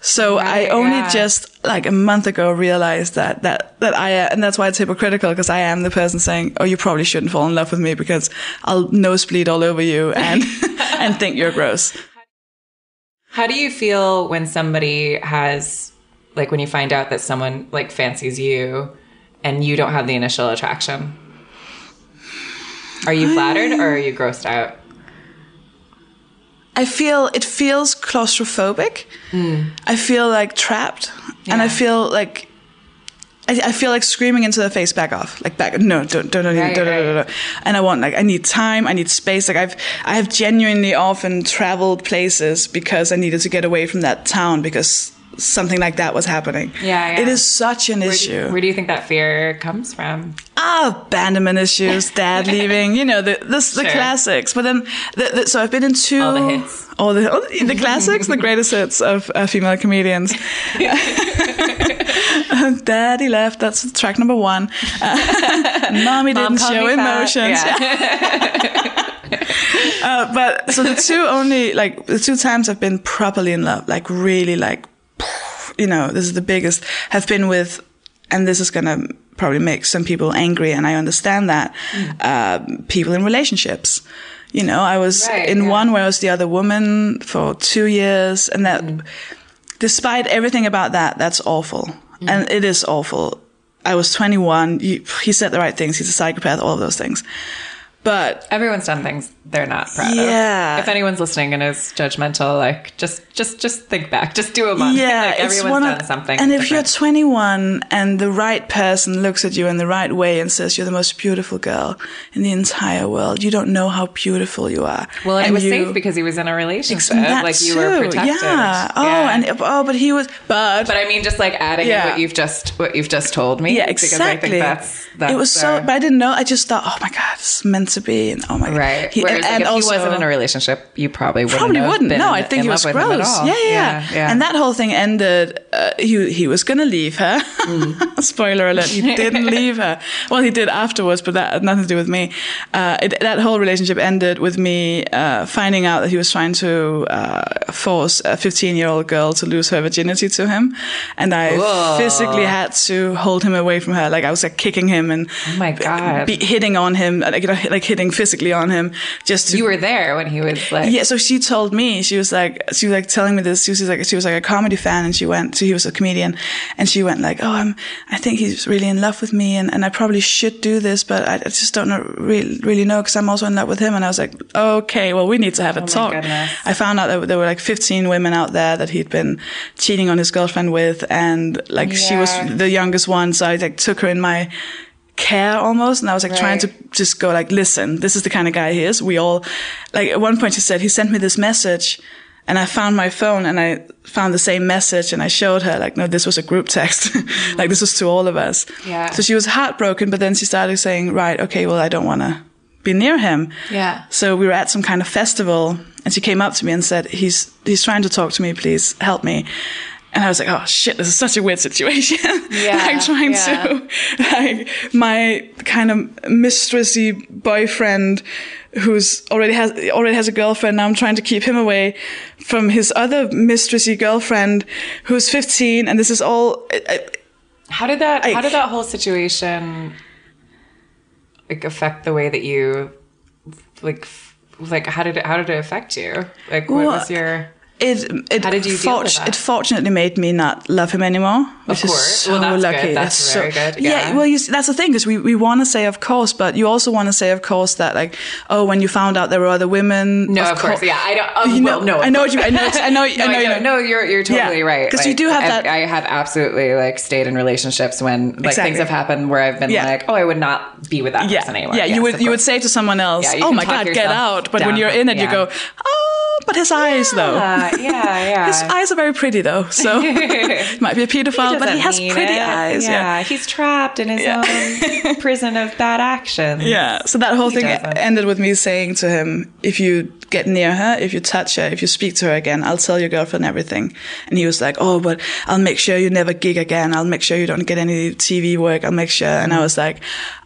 so I only yeah. just like a month ago realized that that that I uh, and that's why it's hypocritical because I am the person saying oh you probably shouldn't fall in love with me because I'll nosebleed all over you and [LAUGHS] and think you're gross How do you feel when somebody has, like, when you find out that someone like fancies you, and you don't have the initial attraction? Are you flattered or are you grossed out? I feel it feels claustrophobic. Mm. I feel like trapped, and I feel like I, I feel like screaming into their face, back off, like back, no, don't, don't, don't, Right, don't, don't, right. don't, don't. And I want like I need time, I need space. Like I've I have genuinely often traveled places because I needed to get away from that town because something like that was happening. Yeah, yeah. It is such an Where issue. do, where do you think that fear comes from? Ah, abandonment issues, dad [LAUGHS] leaving, you know, the the, the Sure. classics. But then, the, the, so I've been in two. All the hits. All the, all the, classics, the greatest hits of uh, female comedians. [LAUGHS] Daddy left. That's track number one. Uh, [LAUGHS] Mommy Mom didn't show emotions. Uh, but so the two only like the two times I've been properly in love, like really like, you know, this is the biggest. Have been with, and this is gonna probably make some people angry, and I understand that. Mm. Uh, people in relationships. You know, I was Right, in yeah. one where I was the other woman for two years, and that, mm. despite everything about that, that's awful. Mm. and it is awful. I was 21. You, he said the right things. He's a psychopath. All of those things. But Everyone's done things they're not proud Yeah. of. If anyone's listening and is judgmental, like just just just think back. Just do a month. yeah, like everyone's one done of, something. And if you're 21 and the right person looks at you in the right way and says you're the most beautiful girl in the entire world, you don't know how beautiful you are. well, and it was you- safe because he was in a relationship. like you too. were protected. Yeah. Oh, Yeah. and oh, but he was. But But I mean, just like adding Yeah. what you've just what you've just told me. yeah, Because exactly. I think that's, that's it was so. But I didn't know. I just thought, oh my god, it's meant to be. And oh my god, right. He- Whereas and like, if also- he wasn't in a relationship, you probably wouldn't. probably have wouldn't. Been No, I think he was gross. Yeah, yeah, yeah, yeah. And that whole thing ended. Uh, he he was gonna leave her. Mm. [LAUGHS] Spoiler alert: he didn't [LAUGHS] leave her. Well, he did afterwards, but that had nothing to do with me. Uh, it, that whole relationship ended with me uh, finding out that he was trying to uh, force a 15 year old girl to lose her virginity to him, and I Whoa. physically had to hold him away from her. Like I was like kicking him and Oh my God. be, hitting on him, like, you know, like hitting physically on him, just to you were there when he was like. yeah, so she told me she was like she was like telling me this. She was like she was like a comedy fan, and she went. So he was a comedian, and she went like, "Oh, I'm. I think he's really in love with me, and, and I probably should do this, but I, I just don't know, really really know because I'm also in love with him." And I was like, "Okay, well, we need to have a Oh talk." I found out that there were like 15 women out there that he'd been cheating on his girlfriend with, and like she was the youngest one, so I like took her in my care almost. And i was like trying to just go like listen this is the kind of guy he is. We all like at one point she said he sent me this message and i found my phone and i found the same message and i showed her like no this was a group text. [LAUGHS] Like this was to all of us. Yeah. so she was heartbroken but then she started saying right okay well i don't want to be near him. Yeah. so we were at some kind of festival and she came up to me and said he's he's trying to talk to me please help me and I was like, oh shit, this is such a weird situation. [LAUGHS] Yeah, like trying yeah. to, [LAUGHS] like my kind of mistressy boyfriend who's already has, already has a girlfriend. Now I'm trying to keep him away from his other mistressy girlfriend who's 15. And this is all, I- How did that? I- how did that whole situation like affect the way that you like? Like how did it? How did it affect you? Like what Well, was your? It, it, How did you deal with that? it fortunately made me not love him anymore, which is course. so Well, that's lucky. good. That's so, very good. Yeah. well, you, see, that's the thing because we, we want to say of course, but you also want to say of course that like oh when you found out there were other women. No, of, course, cour- yeah. I don't. Um, You well, know, no, I know what you. I know. I know. [LAUGHS] no, I know, I you know. no, you're you're totally Yeah, right. 'cause you do have that- I have absolutely like stayed in relationships when like Exactly. things have happened where I've been Yeah. like, oh, I would not be with that Yeah, person anymore. yeah. Yes, you would you would say to someone else, "Oh my God, get out!" But when you're in it, you go, "Oh, but his eyes though." Yeah, yeah, [LAUGHS] yeah. His eyes are very pretty though, so [LAUGHS] might be a pedophile, but he has pretty it. eyes. Yeah. he's trapped in his own [LAUGHS] prison of bad actions. Yeah. So that whole He thing doesn't. ended with me saying to him, if you get near her, if you touch her, if you speak to her again, I'll tell your girlfriend everything. And he was like, oh, but I'll make sure you never gig again. I'll make sure you don't get any TV work. I'll make sure. And I was like,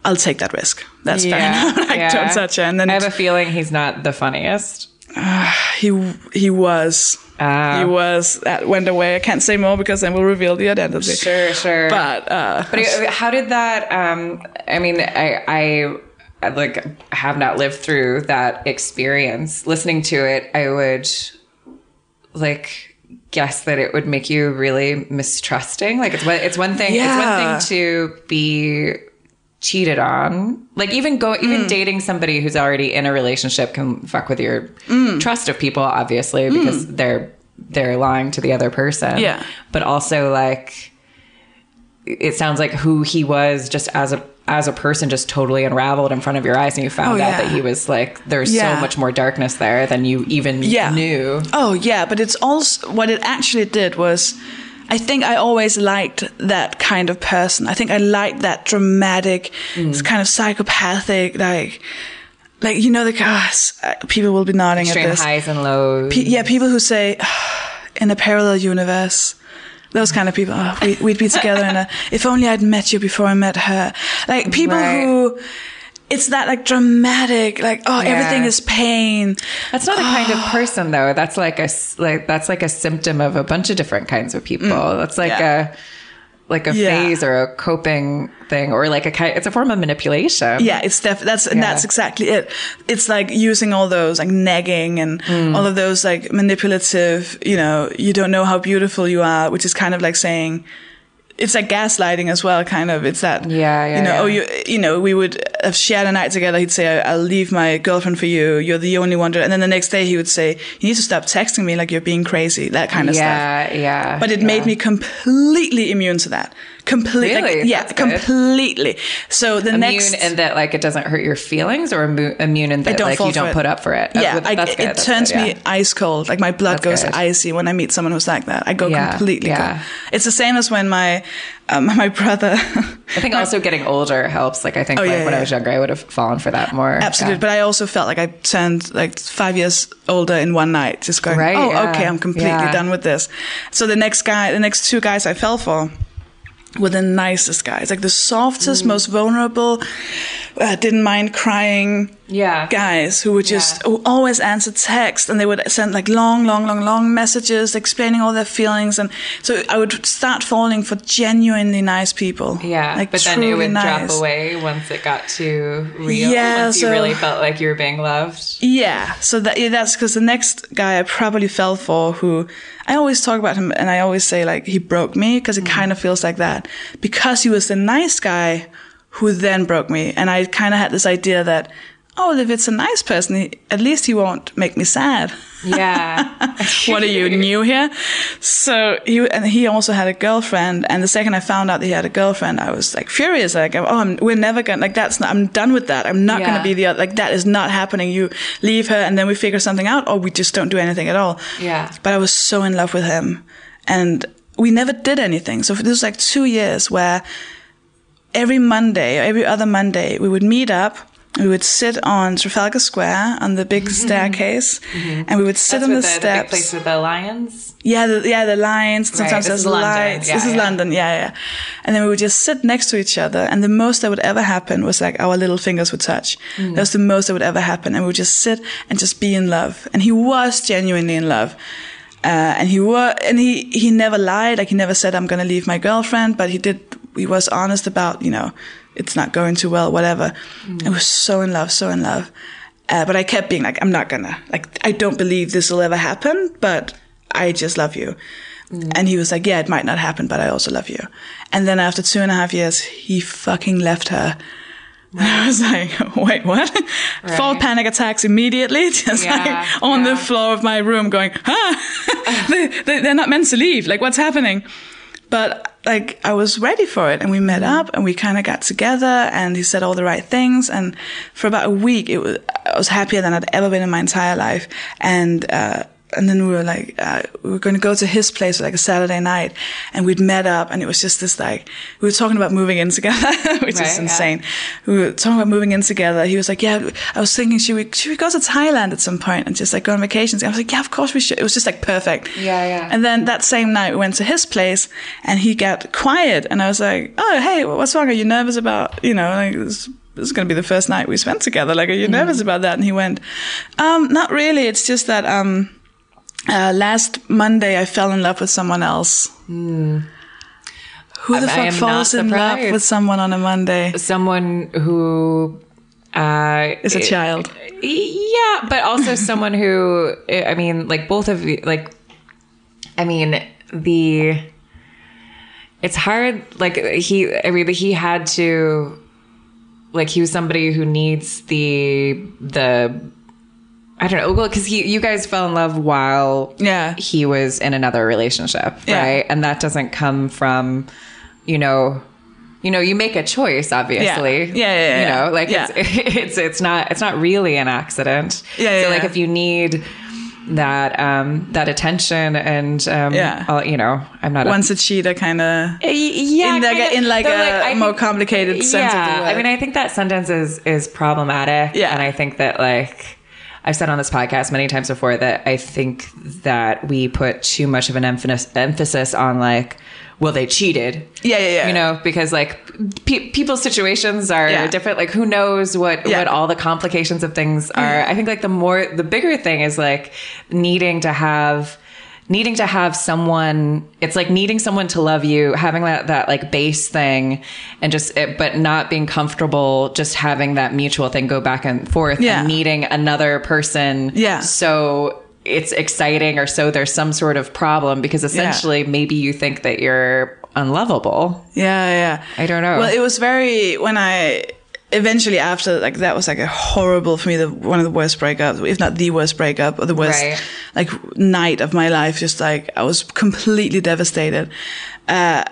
I'll take that risk. That's fair enough. like, yeah. don't touch her. And then I have a feeling he's not the funniest. [SIGHS] he, he was, Ah. he was, that went away. I can't say more because then we'll reveal the identity. Sure, sure. But, uh, But how did that? Um, I mean, I, I, I like have not lived through that experience. Listening to it, I would like guess that it would make you really mistrusting. Like it's one, it's one thing. Yeah. It's one thing to be cheated on. Like even go, Mm. even dating somebody who's already in a relationship can fuck with your Mm. trust of people, obviously, because they're they're lying to the other person. Yeah. but also like it sounds like who he was just as a as a person just totally unraveled in front of your eyes and you found Oh, out yeah. that he was like there's Yeah. so much more darkness there than you even yeah. knew Oh yeah, but it's also what it actually did was I think I always liked that kind of person. I think I liked that dramatic, Mm. kind of psychopathic, like like you know the gosh, uh, people will be nodding extreme at this. highs and lows Pe- yeah, people who say in a parallel universe. Those kind of people. Oh, we, we'd be together in a. If only I'd met you before I met her. Like people Right. who. It's that like dramatic, like oh, Yeah. everything is pain. that's not a kind of person though that's like a like that's like a symptom of a bunch of different kinds of people that's like Mm. yeah. a like a Yeah. phase or a coping thing or like a it's a form of manipulation Yeah, it's def- that's Yeah. that's exactly it. It's like using all those like nagging and Mm. all of those like manipulative. You know, you don't know how beautiful you are, which is kind of like saying, it's like gaslighting as well, kind of. It's that, Yeah, yeah, you know, yeah. oh, you, you know, we would have shared a night together. He'd say, "I'll leave my girlfriend for you. You're the only one." And then the next day, he would say, "You need to stop texting me like you're being crazy." That kind of stuff. yeah, yeah. But it yeah. made me completely immune to that. Completely, Really? yeah, That's good. completely. So the immune next, in that like it doesn't hurt your feelings, or immu- immune in that like you don't it. put up for it. yeah, Uh, I, it turns good, me ice cold. Like my blood That's goes good. icy when I meet someone who's like that. I go Yeah, completely yeah. cold. It's the same as when my um, [LAUGHS] my brother. I think also getting older helps. Like I think Oh, like, yeah, when yeah. I was younger, I would have fallen for that more. Absolutely, Yeah. but I also felt like I turned like five years older in one night, just going, Right, "Oh, yeah. okay, I'm completely Yeah. done with this." So the next guy, the next two guys I fell for were the nicest guys, like the softest, Mm. most vulnerable, uh, didn't mind crying Yeah. guys who would just Yeah. who always answer text and they would send like long, long, long, long messages explaining all their feelings, and so I would start falling for genuinely nice people. Yeah, like but then it would nice. drop away once it got too real. Yeah, once you really felt like you were being loved. Yeah, so that yeah, that's because the next guy I probably fell for, who I always talk about him, and I always say like he broke me because it mm. kind of feels like that because he was the nice guy who then broke me, and I kind of had this idea that oh, if it's a nice person, he, at least he won't make me sad. Yeah. [LAUGHS] what are you new here? So he and he also had a girlfriend, and the second I found out that he had a girlfriend, I was like furious. Like, oh, I'm, we're never gonna like that's. Not, I'm done with that. I'm not Yeah. gonna be the other. Like that is not happening. You leave her, and then we figure something out, or we just don't do anything at all. Yeah. But I was so in love with him, and we never did anything. So this was like two years where every Monday or every other Monday we would meet up. We would sit on Trafalgar Square on the big staircase, and we would sit That's on the the, the steps. place with the lions. Yeah, the, yeah, the lines. Sometimes this there's lights. Yeah, this is. London. Yeah, yeah. And then we would just sit next to each other, and the most that would ever happen was like our little fingers would touch. Mm. That was the most that would ever happen, and we would just sit and just be in love. And he was genuinely in love. Uh, and he was, and he he never lied. Like he never said, "I'm going to leave my girlfriend," but he did. He was honest about, you know, it's not going too well, whatever. I was so in love, so in love. Uh, but I kept being like, I'm not gonna, like, I don't believe this will ever happen, but I just love you. And he was like, Yeah, it might not happen, but I also love you. And then after two and a half years, he fucking left her. And [LAUGHS] I was like, [LAUGHS] Wait, what? Full panic attacks immediately, [LAUGHS] just Yeah, like on yeah. the floor of my room, going, Ah, they, they, they're not meant to leave. Like, what's happening? But like I was ready for it, and we met up, and we kind of got together, and he said all the right things, and for about a week, it was I was happier than I'd ever been in my entire life, and. uh and then we were like, uh, we were going to go to his place like a Saturday night, and we'd met up, and it was just this like, we were talking about moving in together, [LAUGHS] which Right, is yeah. insane. We were talking about moving in together. He was like, yeah, I was thinking, should we, should we go to Thailand at some point and just like go on vacations? I was like, yeah, of course we should. It was just like perfect. Yeah, yeah. And then that same night we went to his place and he got quiet and I was like, oh, hey, what's wrong? Are you nervous about, you know, like this, this is going to be the first night we spent together. Like, are you nervous about that? And he went, um, not really. It's just that, um, uh, last Monday I fell in love with someone else. Who the I- I fuck am falls in love with someone on a Monday? Someone who uh, Is a child. Yeah, but also [LAUGHS] someone who I mean, like both of you, like I mean the. It's hard. Like he, I mean, he had to. Like he was somebody who needs the the. I don't know. Well, because he, you guys fell in love while Yeah. he was in another relationship, Yeah. right? And that doesn't come from, you know, you know, you make a choice, obviously. Yeah, yeah, yeah, You yeah. know, like Yeah. it's [LAUGHS] it's it's not it's not really an accident. Yeah, So like yeah. if you need that um that attention and um Yeah. You know, I'm not Once a cheater, kind of. yeah, in like a- kinda. in like a I more complicated sense of the Yeah, I mean, I think that sentence is is problematic. Yeah. and I think that like I've said on this podcast many times before that I think that we put too much of an emphasis emphasis on like, well, they cheated. Yeah, yeah, yeah. You know, because like pe- people's situations are Yeah. different. Like, who knows what Yeah. what all the complications of things are? I think like the more the bigger thing is like needing to have needing to have someone it's like needing someone to love you having that that like base thing and just it, but not being comfortable just having that mutual thing go back and forth Yeah. and needing another person Yeah. so it's exciting or so there's some sort of problem because essentially maybe you think that you're unlovable. Yeah, yeah. I don't know. Well, it was very when I eventually after like that was like a horrible for me the one of the worst breakups, if not the worst breakup or the worst Right. like night of my life. Just like I was completely devastated. Uh,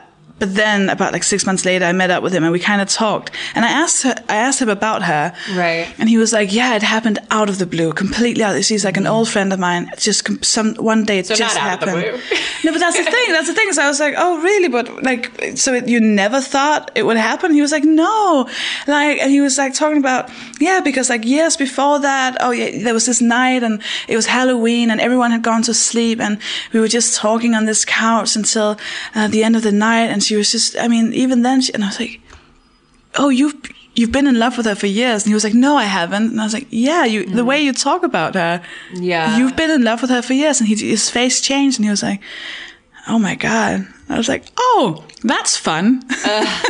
but then about like six months later, I met up with him and we kind of talked. And I asked her, I asked him about her. Right. And he was like, "Yeah, it happened out of the blue, completely out. She's like an old friend of mine. It's just some one day it So just not out of the happened." blue. [LAUGHS] no, but that's the thing. That's the thing. So I was like, "Oh, really?" But like, so it, you never thought it would happen? He was like, "No," like, and he was like talking about, yeah, because like years before that, oh yeah, there was this night and it was Halloween and everyone had gone to sleep and we were just talking on this couch until uh, the end of the night, and she was just, I mean, even then, she, and I was like oh, you've you've been in love with her for years. And he was like, no, I haven't. And I was like, yeah, you the way you talk about her, Yeah. you've been in love with her for years. And he, his face changed, and he was like, oh my god. I was like, oh, that's fun. Uh. [LAUGHS]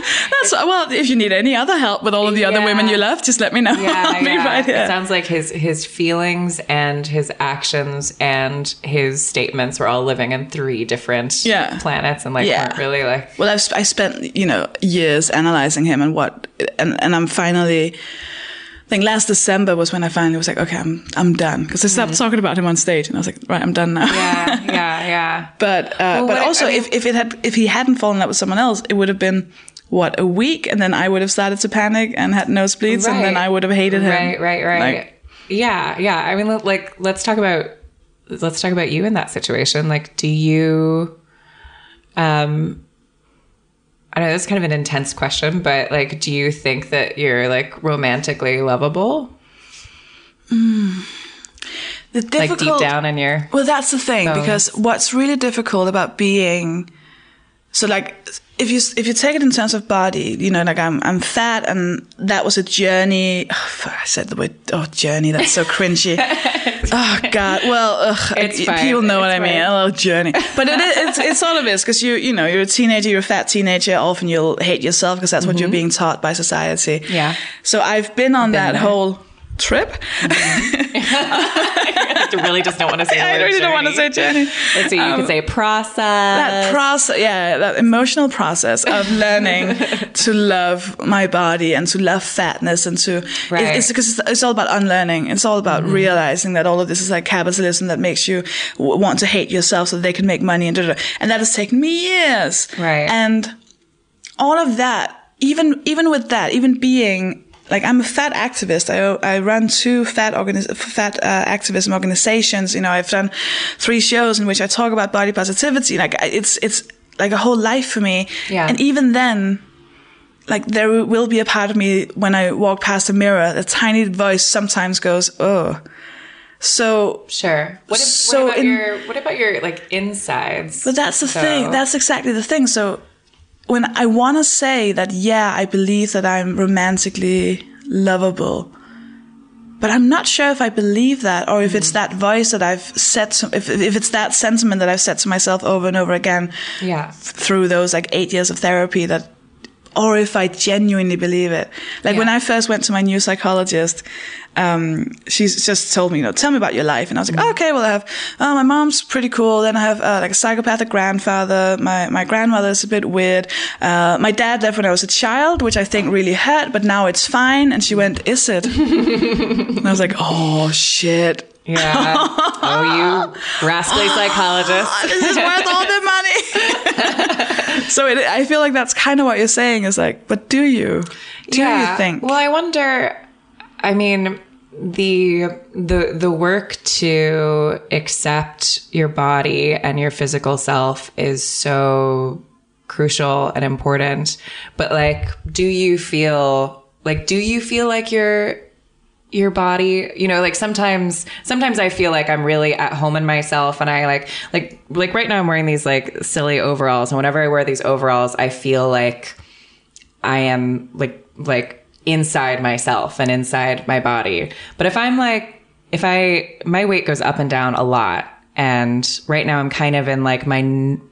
that's well. If you need any other help with all of the other women you love, just let me know. Yeah, [LAUGHS] I'll be yeah. right here. It sounds like his his feelings and his actions and his statements were all living in three different Yeah. planets and like Yeah. weren't really like well, I've sp- I spent you know years analyzing him and what, and and I'm finally. I think last December was when I finally was like, okay, I'm I'm done because I stopped talking about him on stage, and I was like, right, I'm done now. Yeah, yeah, [LAUGHS] yeah. But uh, but what I- also, I mean- if if it had if he hadn't fallen out with someone else, it would have been what a week, and then I would have started to panic and had nosebleeds, and then I would have hated him. Right, right, right. Like, yeah, yeah. I mean, like, let's talk about let's talk about you in that situation. Like, do you, um, I know that's kind of an intense question, but like, do you think that you're like romantically lovable, mm. the like deep down in your? Well, that's the thing bones? because what's really difficult about being so like if you if you take it in terms of body, you know, like I'm I'm fat and that was a journey. I said the word oh journey. That's so cringy. [LAUGHS] oh God. Well, ugh, It's fine. people know what It's I mean. fine. A little journey, but it is it's, it's all of this because you you know you're a teenager, you're a fat teenager. Often you'll hate yourself because that's what you're being taught by society. Mm-hmm. Yeah. So I've been on that there. whole trip. Mm-hmm. [LAUGHS] I really just don't want to say. [LAUGHS] I really don't want to say journey. journey. Let's see. You can um, say process. that process, yeah, that emotional process of [LAUGHS] learning to love my body and to love fatness and to, Right. it's because it's, it's all about unlearning. It's all about mm-hmm. realizing that all of this is like capitalism that makes you w- want to hate yourself so that they can make money and da, da, da. and that has taken me years. Right. And all of that, even, even with that, even being, like I'm a fat activist. I I run two fat organiz- fat uh, activism organizations. You know, I've done three shows in which I talk about body positivity. Like it's it's like a whole life for me. Yeah. And even then, like there will be a part of me when I walk past a mirror, a tiny voice sometimes goes, "Oh." So Sure. What, if, So what about in- your what about your like insides? But that's the So- thing. That's exactly the thing. So when I want to say that, yeah, I believe that I'm romantically lovable, but I'm not sure if I believe that or if it's mm. that voice that I've said, to, if, if it's that sentiment that I've said to myself over and over again yeah. through those like eight years of therapy that or if I genuinely believe it. Like when I first went to my new psychologist, um, she's just told me, you know, tell me about your life. And I was like, Mm-hmm. oh, okay, well, I have, oh, my mom's pretty cool. Then I have uh, like a psychopathic grandfather. My, my grandmother's a bit weird. Uh, my dad left when I was a child, which I think really hurt, but now it's fine. And she went, is it? and I was like, oh, shit. Yeah. [LAUGHS] oh, you rascally psychologist. [LAUGHS] this is worth all the money. So it, I feel like that's kind of what you're saying is like, but do you? Do you think? Well, I wonder. I mean, the the the work to accept your body and your physical self is so crucial and important. But like, do you feel like do you feel like you're your body you know like sometimes sometimes i feel like i'm really at home in myself and i like like like right now i'm wearing these like silly overalls and whenever i wear these overalls i feel like i am like like inside myself and inside my body. But if i'm like if i my weight goes up and down a lot and right now i'm kind of in like my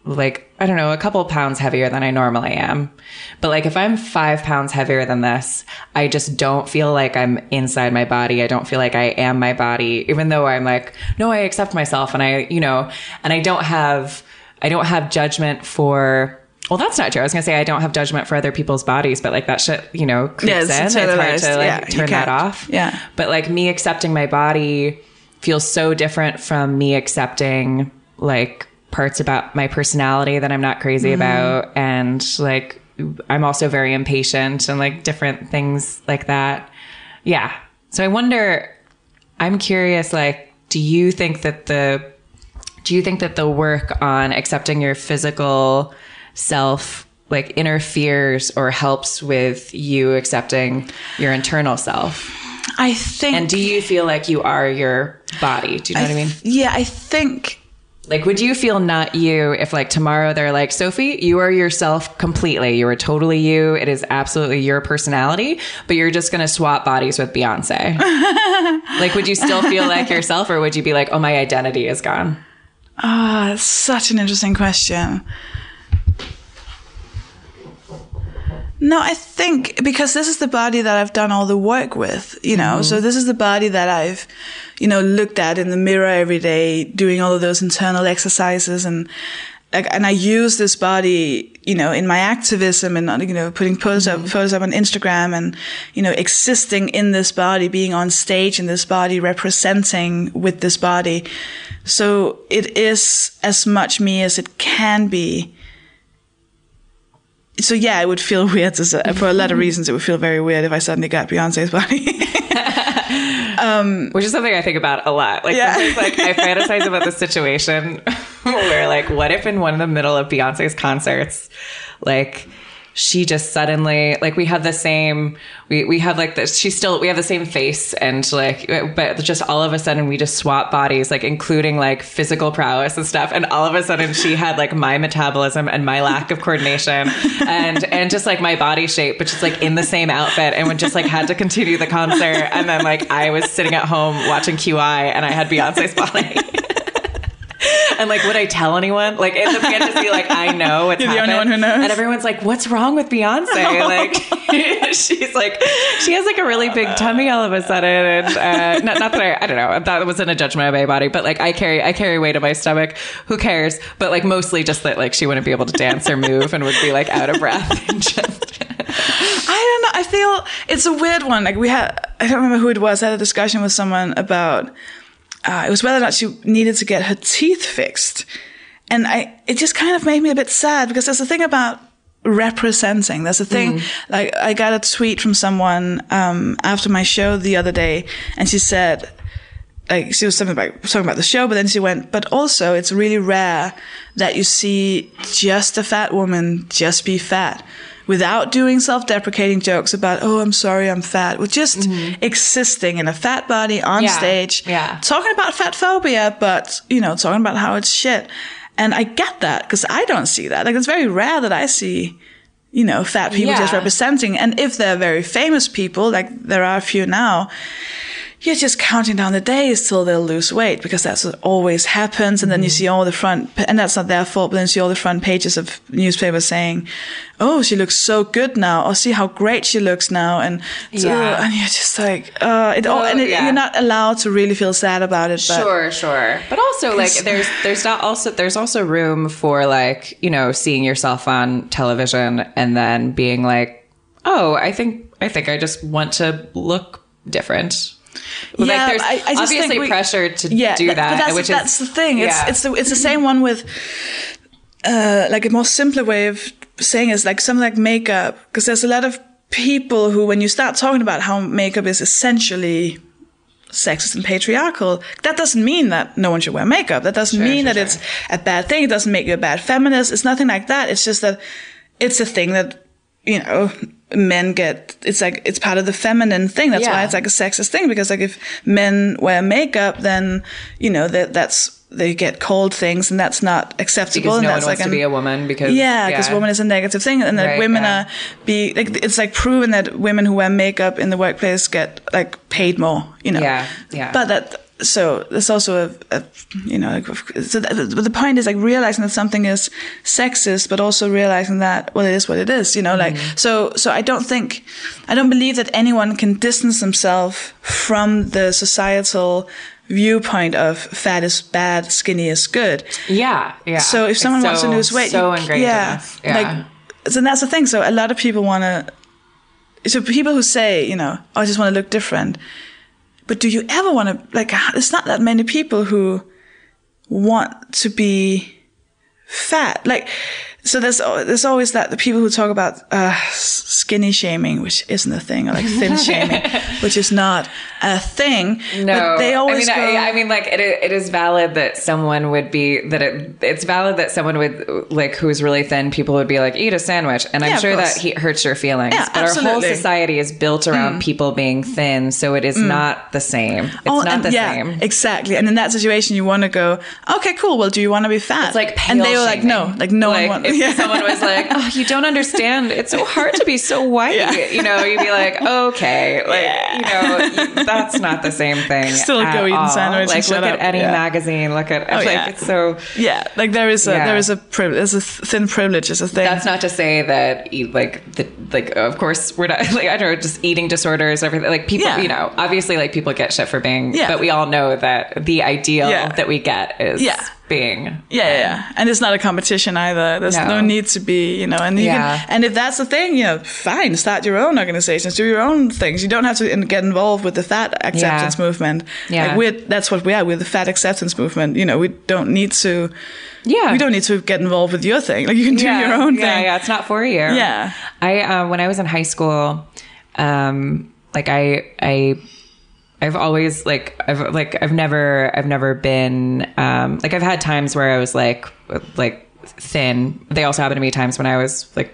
like i don't know a couple pounds heavier than i normally am but like if i'm five pounds heavier than this i just don't feel like i'm inside my body i don't feel like i am my body even though i'm like no i accept myself and i you know and i don't have i don't have judgment for well, that's not true. I was gonna say I don't have judgment for other people's bodies, but like that shit, you know, creeps Yeah, it's in. It's hard to like Yeah, turn that off. Yeah. But like me accepting my body feels so different from me accepting like parts about my personality that I'm not crazy Mm-hmm. about, and like I'm also very impatient and like different things like that. Yeah. So I wonder. I'm curious. Like, do you think that the do you think that the work on accepting your physical self like interferes or helps with you accepting your internal self I think. and do you feel like you are your body do you know what i mean Yeah, I think. like would you feel not you if like tomorrow they're like Sofie you are yourself completely you are totally you it is absolutely your personality but you're just going to swap bodies with beyonce [LAUGHS] like would you still feel like yourself or would you be like oh my identity is gone Ah, it's such an interesting question. No, I think because this is the body that I've done all the work with, you know. So mm-hmm. this is the body that I've, you know, looked at in the mirror every day, doing all of those internal exercises and like, and I use this body, you know, in my activism and, you know, putting photos up, mm-hmm. photos up on Instagram and, you know, existing in this body, being on stage in this body, representing with this body. So it is as much me as it can be. So yeah, it would feel [LAUGHS] weird to for a lot of reasons. It would feel very weird if I suddenly got Beyonce's body. [LAUGHS] Um, which is something I think about a lot. Like, Yeah. like I fantasize about the situation [LAUGHS] where, like, what if in one of the middle of Beyonce's concerts, like, she just suddenly like we have the same we we have like this she's still we have the same face and like but just all of a sudden we just swap bodies like including like physical prowess and stuff. And all of a sudden she had like my metabolism and my lack of coordination and and just like my body shape but just like in the same outfit and we just like had to continue the concert. And then like I was sitting at home watching QI and I had Beyonce's body [LAUGHS] and like, would I tell anyone? Like it's a fantasy, like I know what's [LAUGHS] You're the only one who knows. And everyone's like, "What's wrong with Beyonce?" [LAUGHS] Like [LAUGHS] she's like, she has like a really big tummy all of a sudden, and uh, not, not that I, I don't know, that wasn't a judgment of my body, but like I carry, I carry weight in my stomach. Who cares? But like mostly just that like she wouldn't be able to dance or move and would be like out of breath and just. I don't know. I feel it's a weird one. Like we had, I don't remember who it was. I had a discussion with someone about uh, it was whether or not she needed to get her teeth fixed, and I it just kind of made me a bit sad because there's a thing about representing. There's a thing like I got a tweet from someone um, after my show the other day, and she said like she was something about talking about the show, but then she went, but also it's really rare that you see just a fat woman just be fat without doing self-deprecating jokes about, oh, I'm sorry, I'm fat, with just mm-hmm. existing in a fat body on Yeah, stage, yeah. talking about fat phobia, but you know, talking about how it's shit. And I get that because I don't see that. Like it's very rare that I see, you know, fat people just representing. And if they're very famous people, like there are a few now, you're just counting down the days till they'll lose weight because that's what always happens. And then Mm-hmm. you see all the front, and that's not their fault, but then you see all the front pages of newspapers saying, "Oh, she looks so good now," or "See how great she looks now," and Yeah. and you're just like, uh, it all, Well, and it, yeah. you're not allowed to really feel sad about it. But Sure, sure. But also like there's there's not also there's also room for like, you know, seeing yourself on television and then being like, "Oh, I think I think I just want to look different." Yeah, like there's I- I just obviously think we- pressure to yeah, do that, that's, which that's is the thing. It's yeah. it's the it's the same one with uh, like a more simpler way of saying is like something like makeup because there's a lot of people who when you start talking about how makeup is essentially sexist and patriarchal that doesn't mean that no one should wear makeup. That doesn't mean sure, that it's a bad thing. It doesn't make you a bad feminist. It's nothing like that. It's just that it's a thing that you know men get it's like it's part of the feminine thing that's why it's like a sexist thing because like if men wear makeup then you know that that's they get called things and that's not acceptable because and no one that's wants like to be a woman because yeah, because woman is a negative thing, and that Right, women yeah. are be like it's like proven that women who wear makeup in the workplace get like paid more, you know. Yeah, yeah. But that so there's also a, a you know like, so that, but the point is like realizing that something is sexist, but also realizing that well it is what it is, you know. Like Mm-hmm. so so I don't think I don't believe that anyone can distance themselves from the societal viewpoint of fat is bad, skinny is good. Yeah, yeah. So if someone wants to lose weight, so you- yeah. Yeah. like so that's the thing. So a lot of people want to. So people who say, you know, "Oh, I just want to look different, but do you ever want to? Like, uh, it's not that many people who want to be fat. Like, so there's there's always that the people who talk about uh, skinny shaming, which isn't a thing, or like thin [LAUGHS] shaming, which is not a thing. No, but they always I mean, go. I, I mean, like it, it is valid that someone would be that it, it's valid that someone would like who's really thin. People would be like, eat a sandwich, and I'm Yeah, sure that he hurts your feelings. Yeah, but our whole. Mm. society is built around people being thin, so it is not the same. It's Oh, not the yeah, same. Exactly. And in that situation, you want to go, okay, cool. Well, do you want to be fat? It's like and they were like, no, like no like, one wants. If Yeah. someone was like, [LAUGHS] "Oh, you don't understand. It's so hard to be so white," Yeah. you know, you'd be like, "Okay, like you know, you- that's not the same thing." [LAUGHS] Still at go eat a all. sandwich Like, look up. at any Yeah. magazine. Look at oh, like yeah. it's so. yeah, like there is a Yeah. there is a privilege. There's a thin privilege is a thing. That's not to say that eat like the like of course we're not [LAUGHS] like I don't know just eating disorders everything like people Yeah. you know obviously like people get shit for being Yeah. but we all know that the ideal Yeah. that we get is Yeah. Being yeah, yeah, yeah, and it's not a competition either. There's no, No. need to be, you know, and you Yeah. can, and if that's the thing, you know, fine, start your own organizations, do your own things. You don't have to get involved with the fat acceptance Yeah. movement. Yeah. like we're that's what we are. We're the fat acceptance movement. You know, we don't need to. yeah We don't need to get involved with your thing. Like you can do your own yeah, thing. Yeah, it's not for you. Yeah. I uh, when I was in high school, um, like I I I've always like I've like I've never I've never been um like I've had times where I was like like thin. They also happened to be times when I was like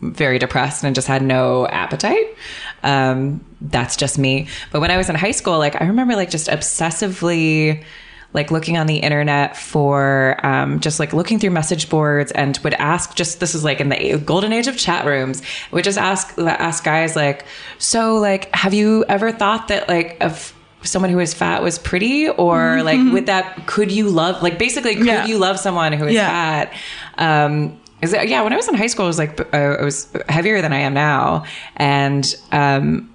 very depressed and just had no appetite. Um that's just me. But when I was in high school, like I remember like just obsessively like looking on the internet for um, just like looking through message boards and would ask just this is like in the golden age of chat rooms would just ask ask guys like so like have you ever thought that like if someone who is fat was pretty or like with that could you love like basically could Yeah. you love someone who is Yeah. fat um is it, yeah when i was in high school i was like uh, i was heavier than i am now and um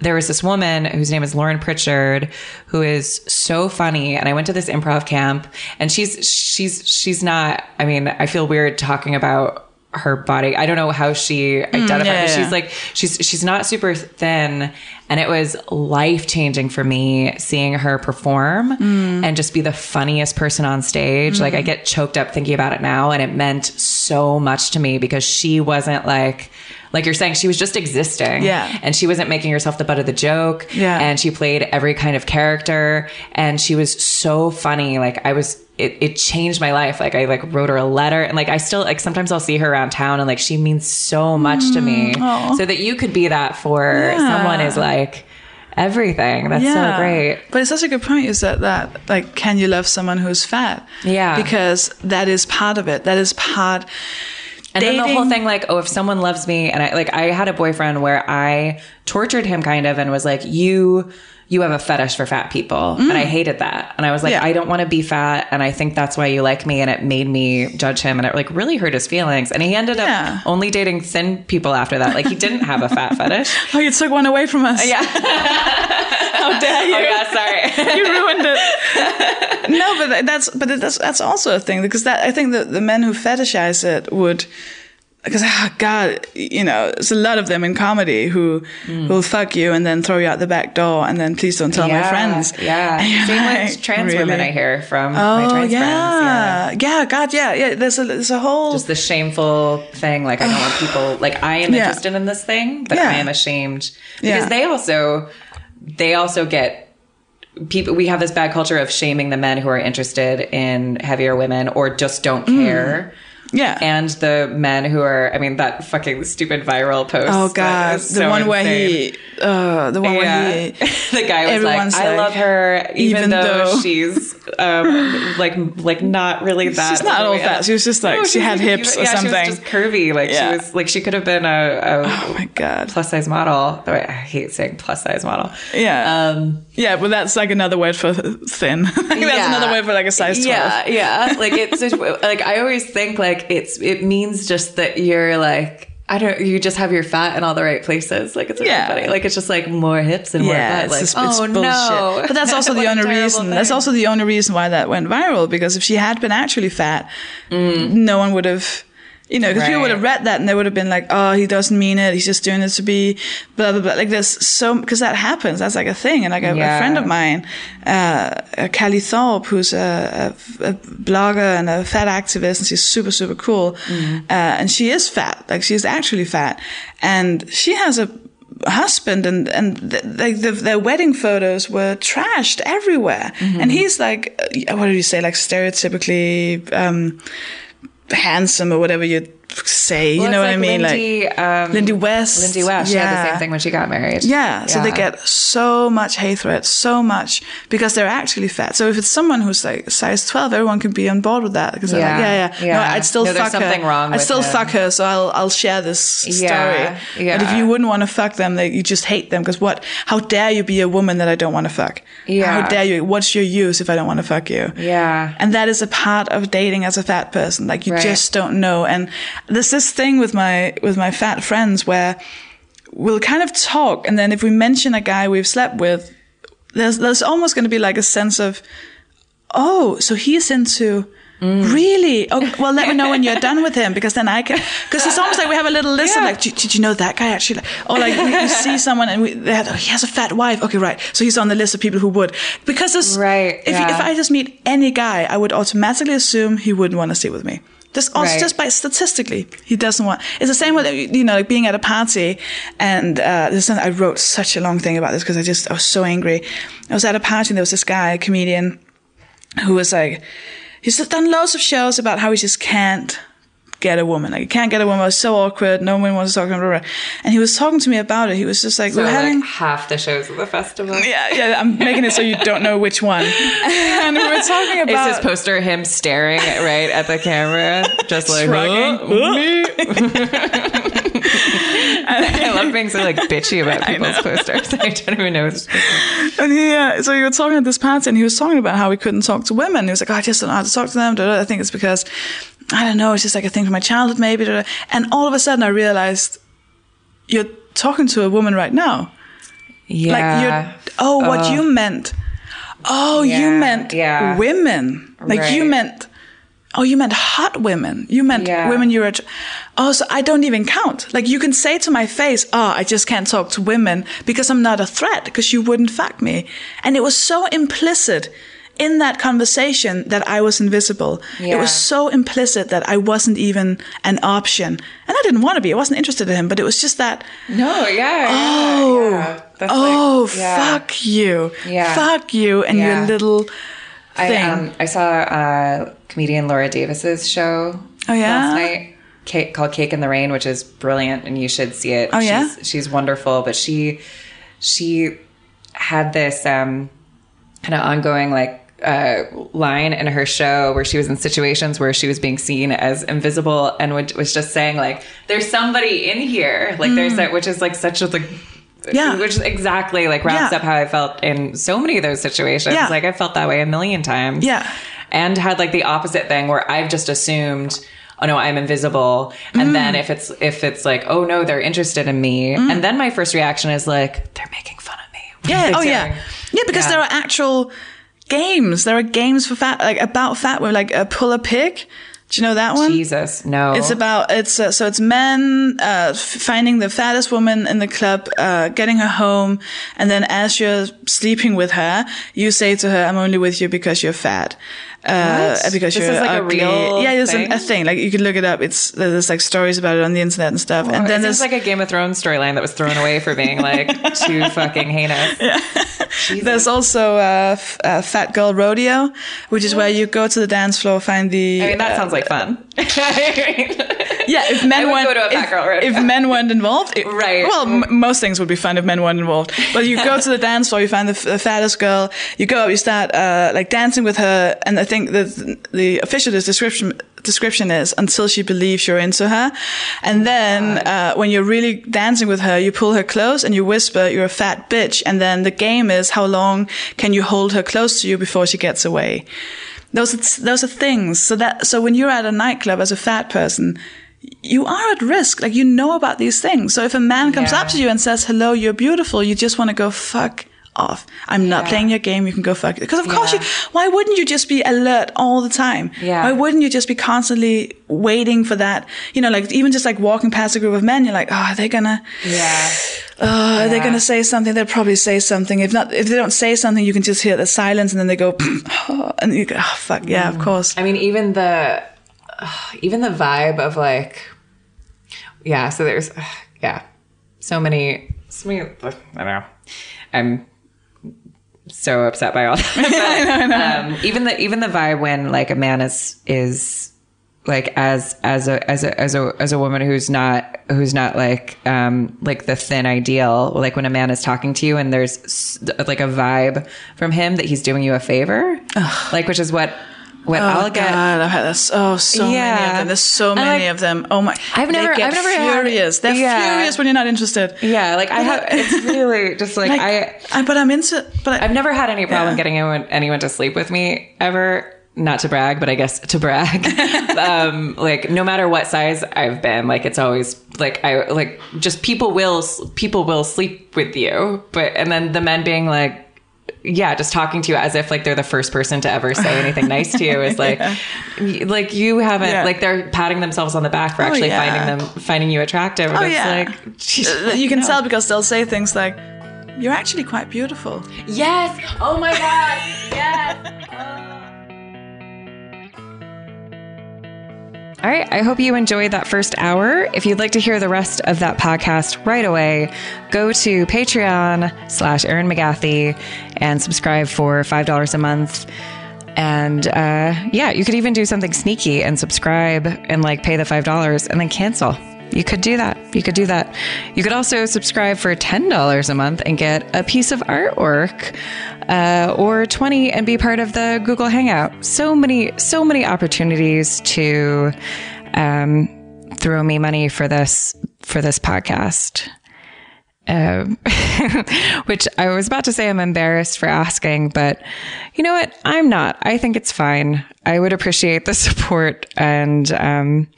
there was this woman whose name is Lauren Pritchard, who is so funny. And I went to this improv camp, and she's she's she's not. I mean, I feel weird talking about her body. I don't know how she identifies. Mm, yeah, yeah. she's like she's she's not super thin, and it was life changing for me seeing her perform Mm. and just be the funniest person on stage. Like I get choked up thinking about it now, and it meant so much to me because she wasn't like. Like you're saying, she was just existing. Yeah. And she wasn't making herself the butt of the joke. Yeah. And she played every kind of character. And she was so funny. Like I was, it, it changed my life. Like I like wrote her a letter and like I still like sometimes I'll see her around town and like she means so much to me. So that you could be that for Mm, Yeah. someone is like everything. That's so great. But it's such a good point. You said that, like, can you love someone who's fat? Yeah. Because that is part of it. That is part. And then the whole thing, like, oh, if someone loves me, and I like, I had a boyfriend where I tortured him kind of, and was like, you, you have a fetish for fat people, and I hated that, and I was like, Mm. Yeah. I don't want to be fat, and I think that's why you like me, and it made me judge him, and it like really hurt his feelings, and he ended Yeah. up only dating thin people after that. Like, he didn't have a fat fetish. [LAUGHS] Oh, you took one away from us. Yeah. [LAUGHS] How dare you? Oh yeah, sorry. [LAUGHS] you ruined it. no, but that's but that's that's also a thing because that I think that the men who fetishize it would. Because oh God, you know, there's a lot of them in comedy who will fuck you and then throw you out the back door and then please don't tell my friends. Yeah. [LAUGHS] Same like, with trans women. I hear from my Oh trans friends. Yeah. yeah. yeah, God, yeah, yeah. There's a there's a whole just the shameful thing. Like I don't want people [SIGHS] like I am Yeah. interested in this thing, but Yeah. I am ashamed because Yeah. they also they also get people. We have this bad culture of shaming the men who are interested in heavier women or just don't Mm. Yeah. And the men who are, I mean, that fucking stupid viral post. oh God, is the so one where insane. he, uh, the one Yeah. where he, [LAUGHS] the guy was like, "I like, love her, even, even though, though- she's um, like like not really that." She's not all overweight." fat. She was just like- No, she was had hips or yeah, something. She was just curvy. Like Yeah. she was like she could have been a, a oh my God, plus size model. Oh, I hate saying plus size model. yeah, Um, yeah, but that's like another word for thin. [LAUGHS] that's another word for like a size twelve. Yeah, yeah. Like it's just, [LAUGHS] like I always think like it's it means just that you're like I don't. You just have your fat in all the right places. Like it's really Yeah. funny. Like it's just like more hips and more yeah, butt. Like it's oh bullshit. no. But that's [LAUGHS] also the only reason. That's also the only reason why that went viral. Because if she had been actually fat, mm. no one would have. You know, because people would have. Read that and they would have been like, "Oh, he doesn't mean it. He's just doing it to be blah blah blah." Like there's so because that happens. That's like a thing. And like a, a friend of mine, uh, Callie Thorpe, who's a, a, a blogger and a fat activist, and she's super super cool. Mm-hmm. Uh, and she is fat. Like she's actually fat, and she has a husband and and th- like the, their wedding photos were trashed everywhere Mm-hmm. and he's like uh, what do you say like stereotypically um handsome or whatever you say you know what i mean Lindy, like um, Lindy West. Lindy West. She had the same thing when she got married. yeah, so they get so much hate threats, so much because they're actually fat. So if it's someone who's like size twelve, everyone can be on board with that because they're like, Yeah, yeah, yeah, yeah. no, I'd still No, fuck her. something wrong I'd still him. fuck her, so I'll I'll share this story. Yeah, yeah. But if you wouldn't want to fuck them, they, you just hate them because what? How dare you be a woman that I don't want to fuck? Yeah. How dare you? What's your use if I don't want to fuck you? Yeah. And that is a part of dating as a fat person. Like you Right. just don't know. And there's this thing with my with my fat friends where we'll kind of talk, and then if we mention a guy we've slept with, there's there's almost going to be like a sense of, oh, so he's into. Mm. Really? Oh, well, let me know when you're done with him because then I can. Because it's almost like we have a little list of like, did, you know that guy actually? Or like we, we see someone and we they have, oh, he has a fat wife. Okay, right. So he's on the list of people who would. Because Right, If, yeah. if I just meet any guy, I would automatically assume he wouldn't want to stay with me. Just also Right. just by statistically, he doesn't want. It's the same with you know like being at a party, and uh, something, I wrote such a long thing about this because I just I was so angry. I was at a party and there was this guy, a comedian, who was like, he's done loads of shows about how he just can't get a woman. Like he can't get a woman. It was so awkward. No one wants to talk to me. blah, blah. And he was talking to me about it. He was just like, So we're like having. half the shows of the festival. [LAUGHS] yeah, yeah, I'm making it so you don't know which one. [LAUGHS] And we were talking about his poster him staring right at the camera, just like Shrugging. "Huh? [LAUGHS] me? I love being so like bitchy about people's posters. I don't even know. What's And he, uh, so you were talking at this party, and he was talking about how he couldn't talk to women. He was like, oh, I just don't know how to talk to them. I think it's because, I don't know, it's just like a thing from my childhood, maybe. And all of a sudden, I realized you're talking to a woman right now. yeah. Like, you're, oh, what you meant. Oh, you meant yeah. women. Like, you meant, oh, you meant hot women. You meant Yeah. women you were, oh, so I don't even count. Like, you can say to my face, oh, I just can't talk to women because I'm not a threat, because you wouldn't fuck me. And it was so implicit in that conversation that I was invisible. Yeah. It was so implicit that I wasn't even an option. And I didn't want to be. I wasn't interested in him, but it was just that, no, yeah. Oh, yeah. That's oh, like, yeah. fuck you. Yeah. Fuck you and your little I, thing. um, I saw uh, comedian Laura Davis's show Oh, yeah? last night cake, called Cake in the Rain, which is brilliant and you should see it. Oh, yeah? She's, she's wonderful, but she she had this um, kind of ongoing like uh, line in her show where she was in situations where she was being seen as invisible and would, was just saying like, "There's somebody in here," like there's that, which is like such a like. Mm. Yeah. which is exactly like wraps Yeah. up how I felt in so many of those situations. Yeah. Like I felt that way a million times. Yeah. And had like the opposite thing where I've just assumed, oh no, I'm invisible. Mm. And then if it's if it's like, oh no, they're interested in me. And then my first reaction is like, they're making fun of me. [LAUGHS] Yeah. Oh, yeah. Yeah, because Yeah. there are actual games. There are games for fat, like about fat women, like uh, pull a pig. Do you know that one? Jesus, no. It's about it's uh, so it's men uh, finding the fattest woman in the club, uh, getting her home, and then as you're sleeping with her, you say to her, "I'm only with you because you're fat." Uh, What? because This you're is like a ugly. real yeah, there's thing? a thing. Like you can look it up. It's there's like stories about it on the internet and stuff. and then there's like a Game of Thrones storyline that was thrown away for being like [LAUGHS] too fucking heinous. There's also uh, f- uh, Fat Girl Rodeo, which is where you go to the dance floor, find the. I mean, that uh, sounds like fun. [LAUGHS] yeah. If men weren't, go to a if, if men weren't involved, it- Right. Well, m- most things would be fun if men weren't involved. But you go to the dance floor, you find the, f- the fattest girl, you go up, you start uh, like dancing with her, and I think the the official description description is until she believes you're into her, and then uh, when you're really dancing with her, you pull her close and you whisper, "You're a fat bitch," and then the game is how long can you hold her close to you before she gets away. Those are, those are things. So that so when you're at a nightclub as a fat person, you are at risk. Like you know about these things. So if a man comes Yeah. up to you and says, "Hello, you're beautiful," you just want to go fuck off. I'm not Yeah. playing your game. You can go fuck. Because of course you. Why wouldn't you just be alert all the time? Yeah. Why wouldn't you just be constantly waiting for that? You know, like even just like walking past a group of men, you're like, oh, are they gonna? Yeah. [SIGHS] Oh, are they Yeah. gonna say something? They'll probably say something. If not, if they don't say something, you can just hear the silence, and then they go, [LAUGHS] oh, and you go, oh, fuck, yeah, of mm. course. I mean, even the [SIGHS] even the vibe of like, yeah. So there's, [SIGHS] yeah, so many, so many. I don't know. I'm so upset by all that. [LAUGHS] Um, even the even the vibe when like a man is is like as as a as a as a as a woman who's not who's not like um like the thin ideal like when a man is talking to you and there's like a vibe from him that he's doing you a favor like which is what what Oh I'll get God, I've had this. Oh, so many of them. There's so many like, of them. Oh my! I've never- I've never had- furious. They're Yeah. furious when you're not interested. yeah like I have it's [LAUGHS] really just like, Like, I I, but I'm into. But I, I've never had any problem Yeah. getting anyone, anyone to sleep with me ever. Not to brag, but I guess to brag. [LAUGHS] um, like no matter what size I've been, like it's always like I like just people will people will sleep with you, but and then the men being like. Yeah, just talking to you as if like they're the first person to ever say anything nice to you is [LAUGHS] like, y- like you haven't Yeah. like they're patting themselves on the back for oh, actually yeah. finding them finding you attractive. Oh, it's yeah. like uh, geez, you can no. [LAUGHS] tell because they'll say things like, "You're actually quite beautiful." Yes. Oh my god. [LAUGHS] Yes. Oh. All right. I hope you enjoyed that first hour. If you'd like to hear the rest of that podcast right away, go to Patreon slash Erin McGathy and subscribe for $5 a month. And uh, yeah, you could even do something sneaky and subscribe and like pay the $5 and then cancel. You could do that. You could do that. You could also subscribe for $10 a month and get a piece of artwork uh, or 20 and be part of the Google Hangout. So many, so many opportunities to um, throw me money for this, for this podcast. Um, [LAUGHS] which I was about to say I'm embarrassed for asking, but you know what? I'm not. I think it's fine. I would appreciate the support and, um,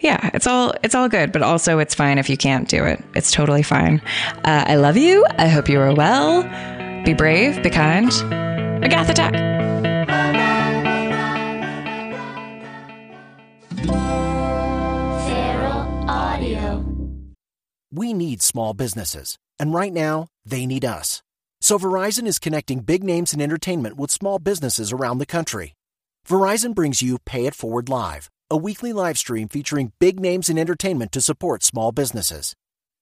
yeah, it's all it's all good, but also it's fine if you can't do it. It's totally fine. Uh, I love you. I hope you are well. Be brave. Be kind. Agatha Tech. Feral Audio. We need small businesses, and right now, they need us. So Verizon is connecting big names in entertainment with small businesses around the country. Verizon brings you Pay It Forward Live, a weekly live stream featuring big names in entertainment to support small businesses.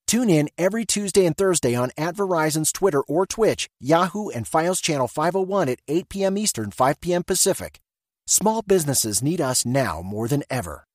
Tune in every Tuesday and Thursday on at Verizon's Twitter or Twitch, Yahoo, and Fios Channel 501 at 8 p.m. Eastern, 5 p.m. Pacific. Small businesses need us now more than ever.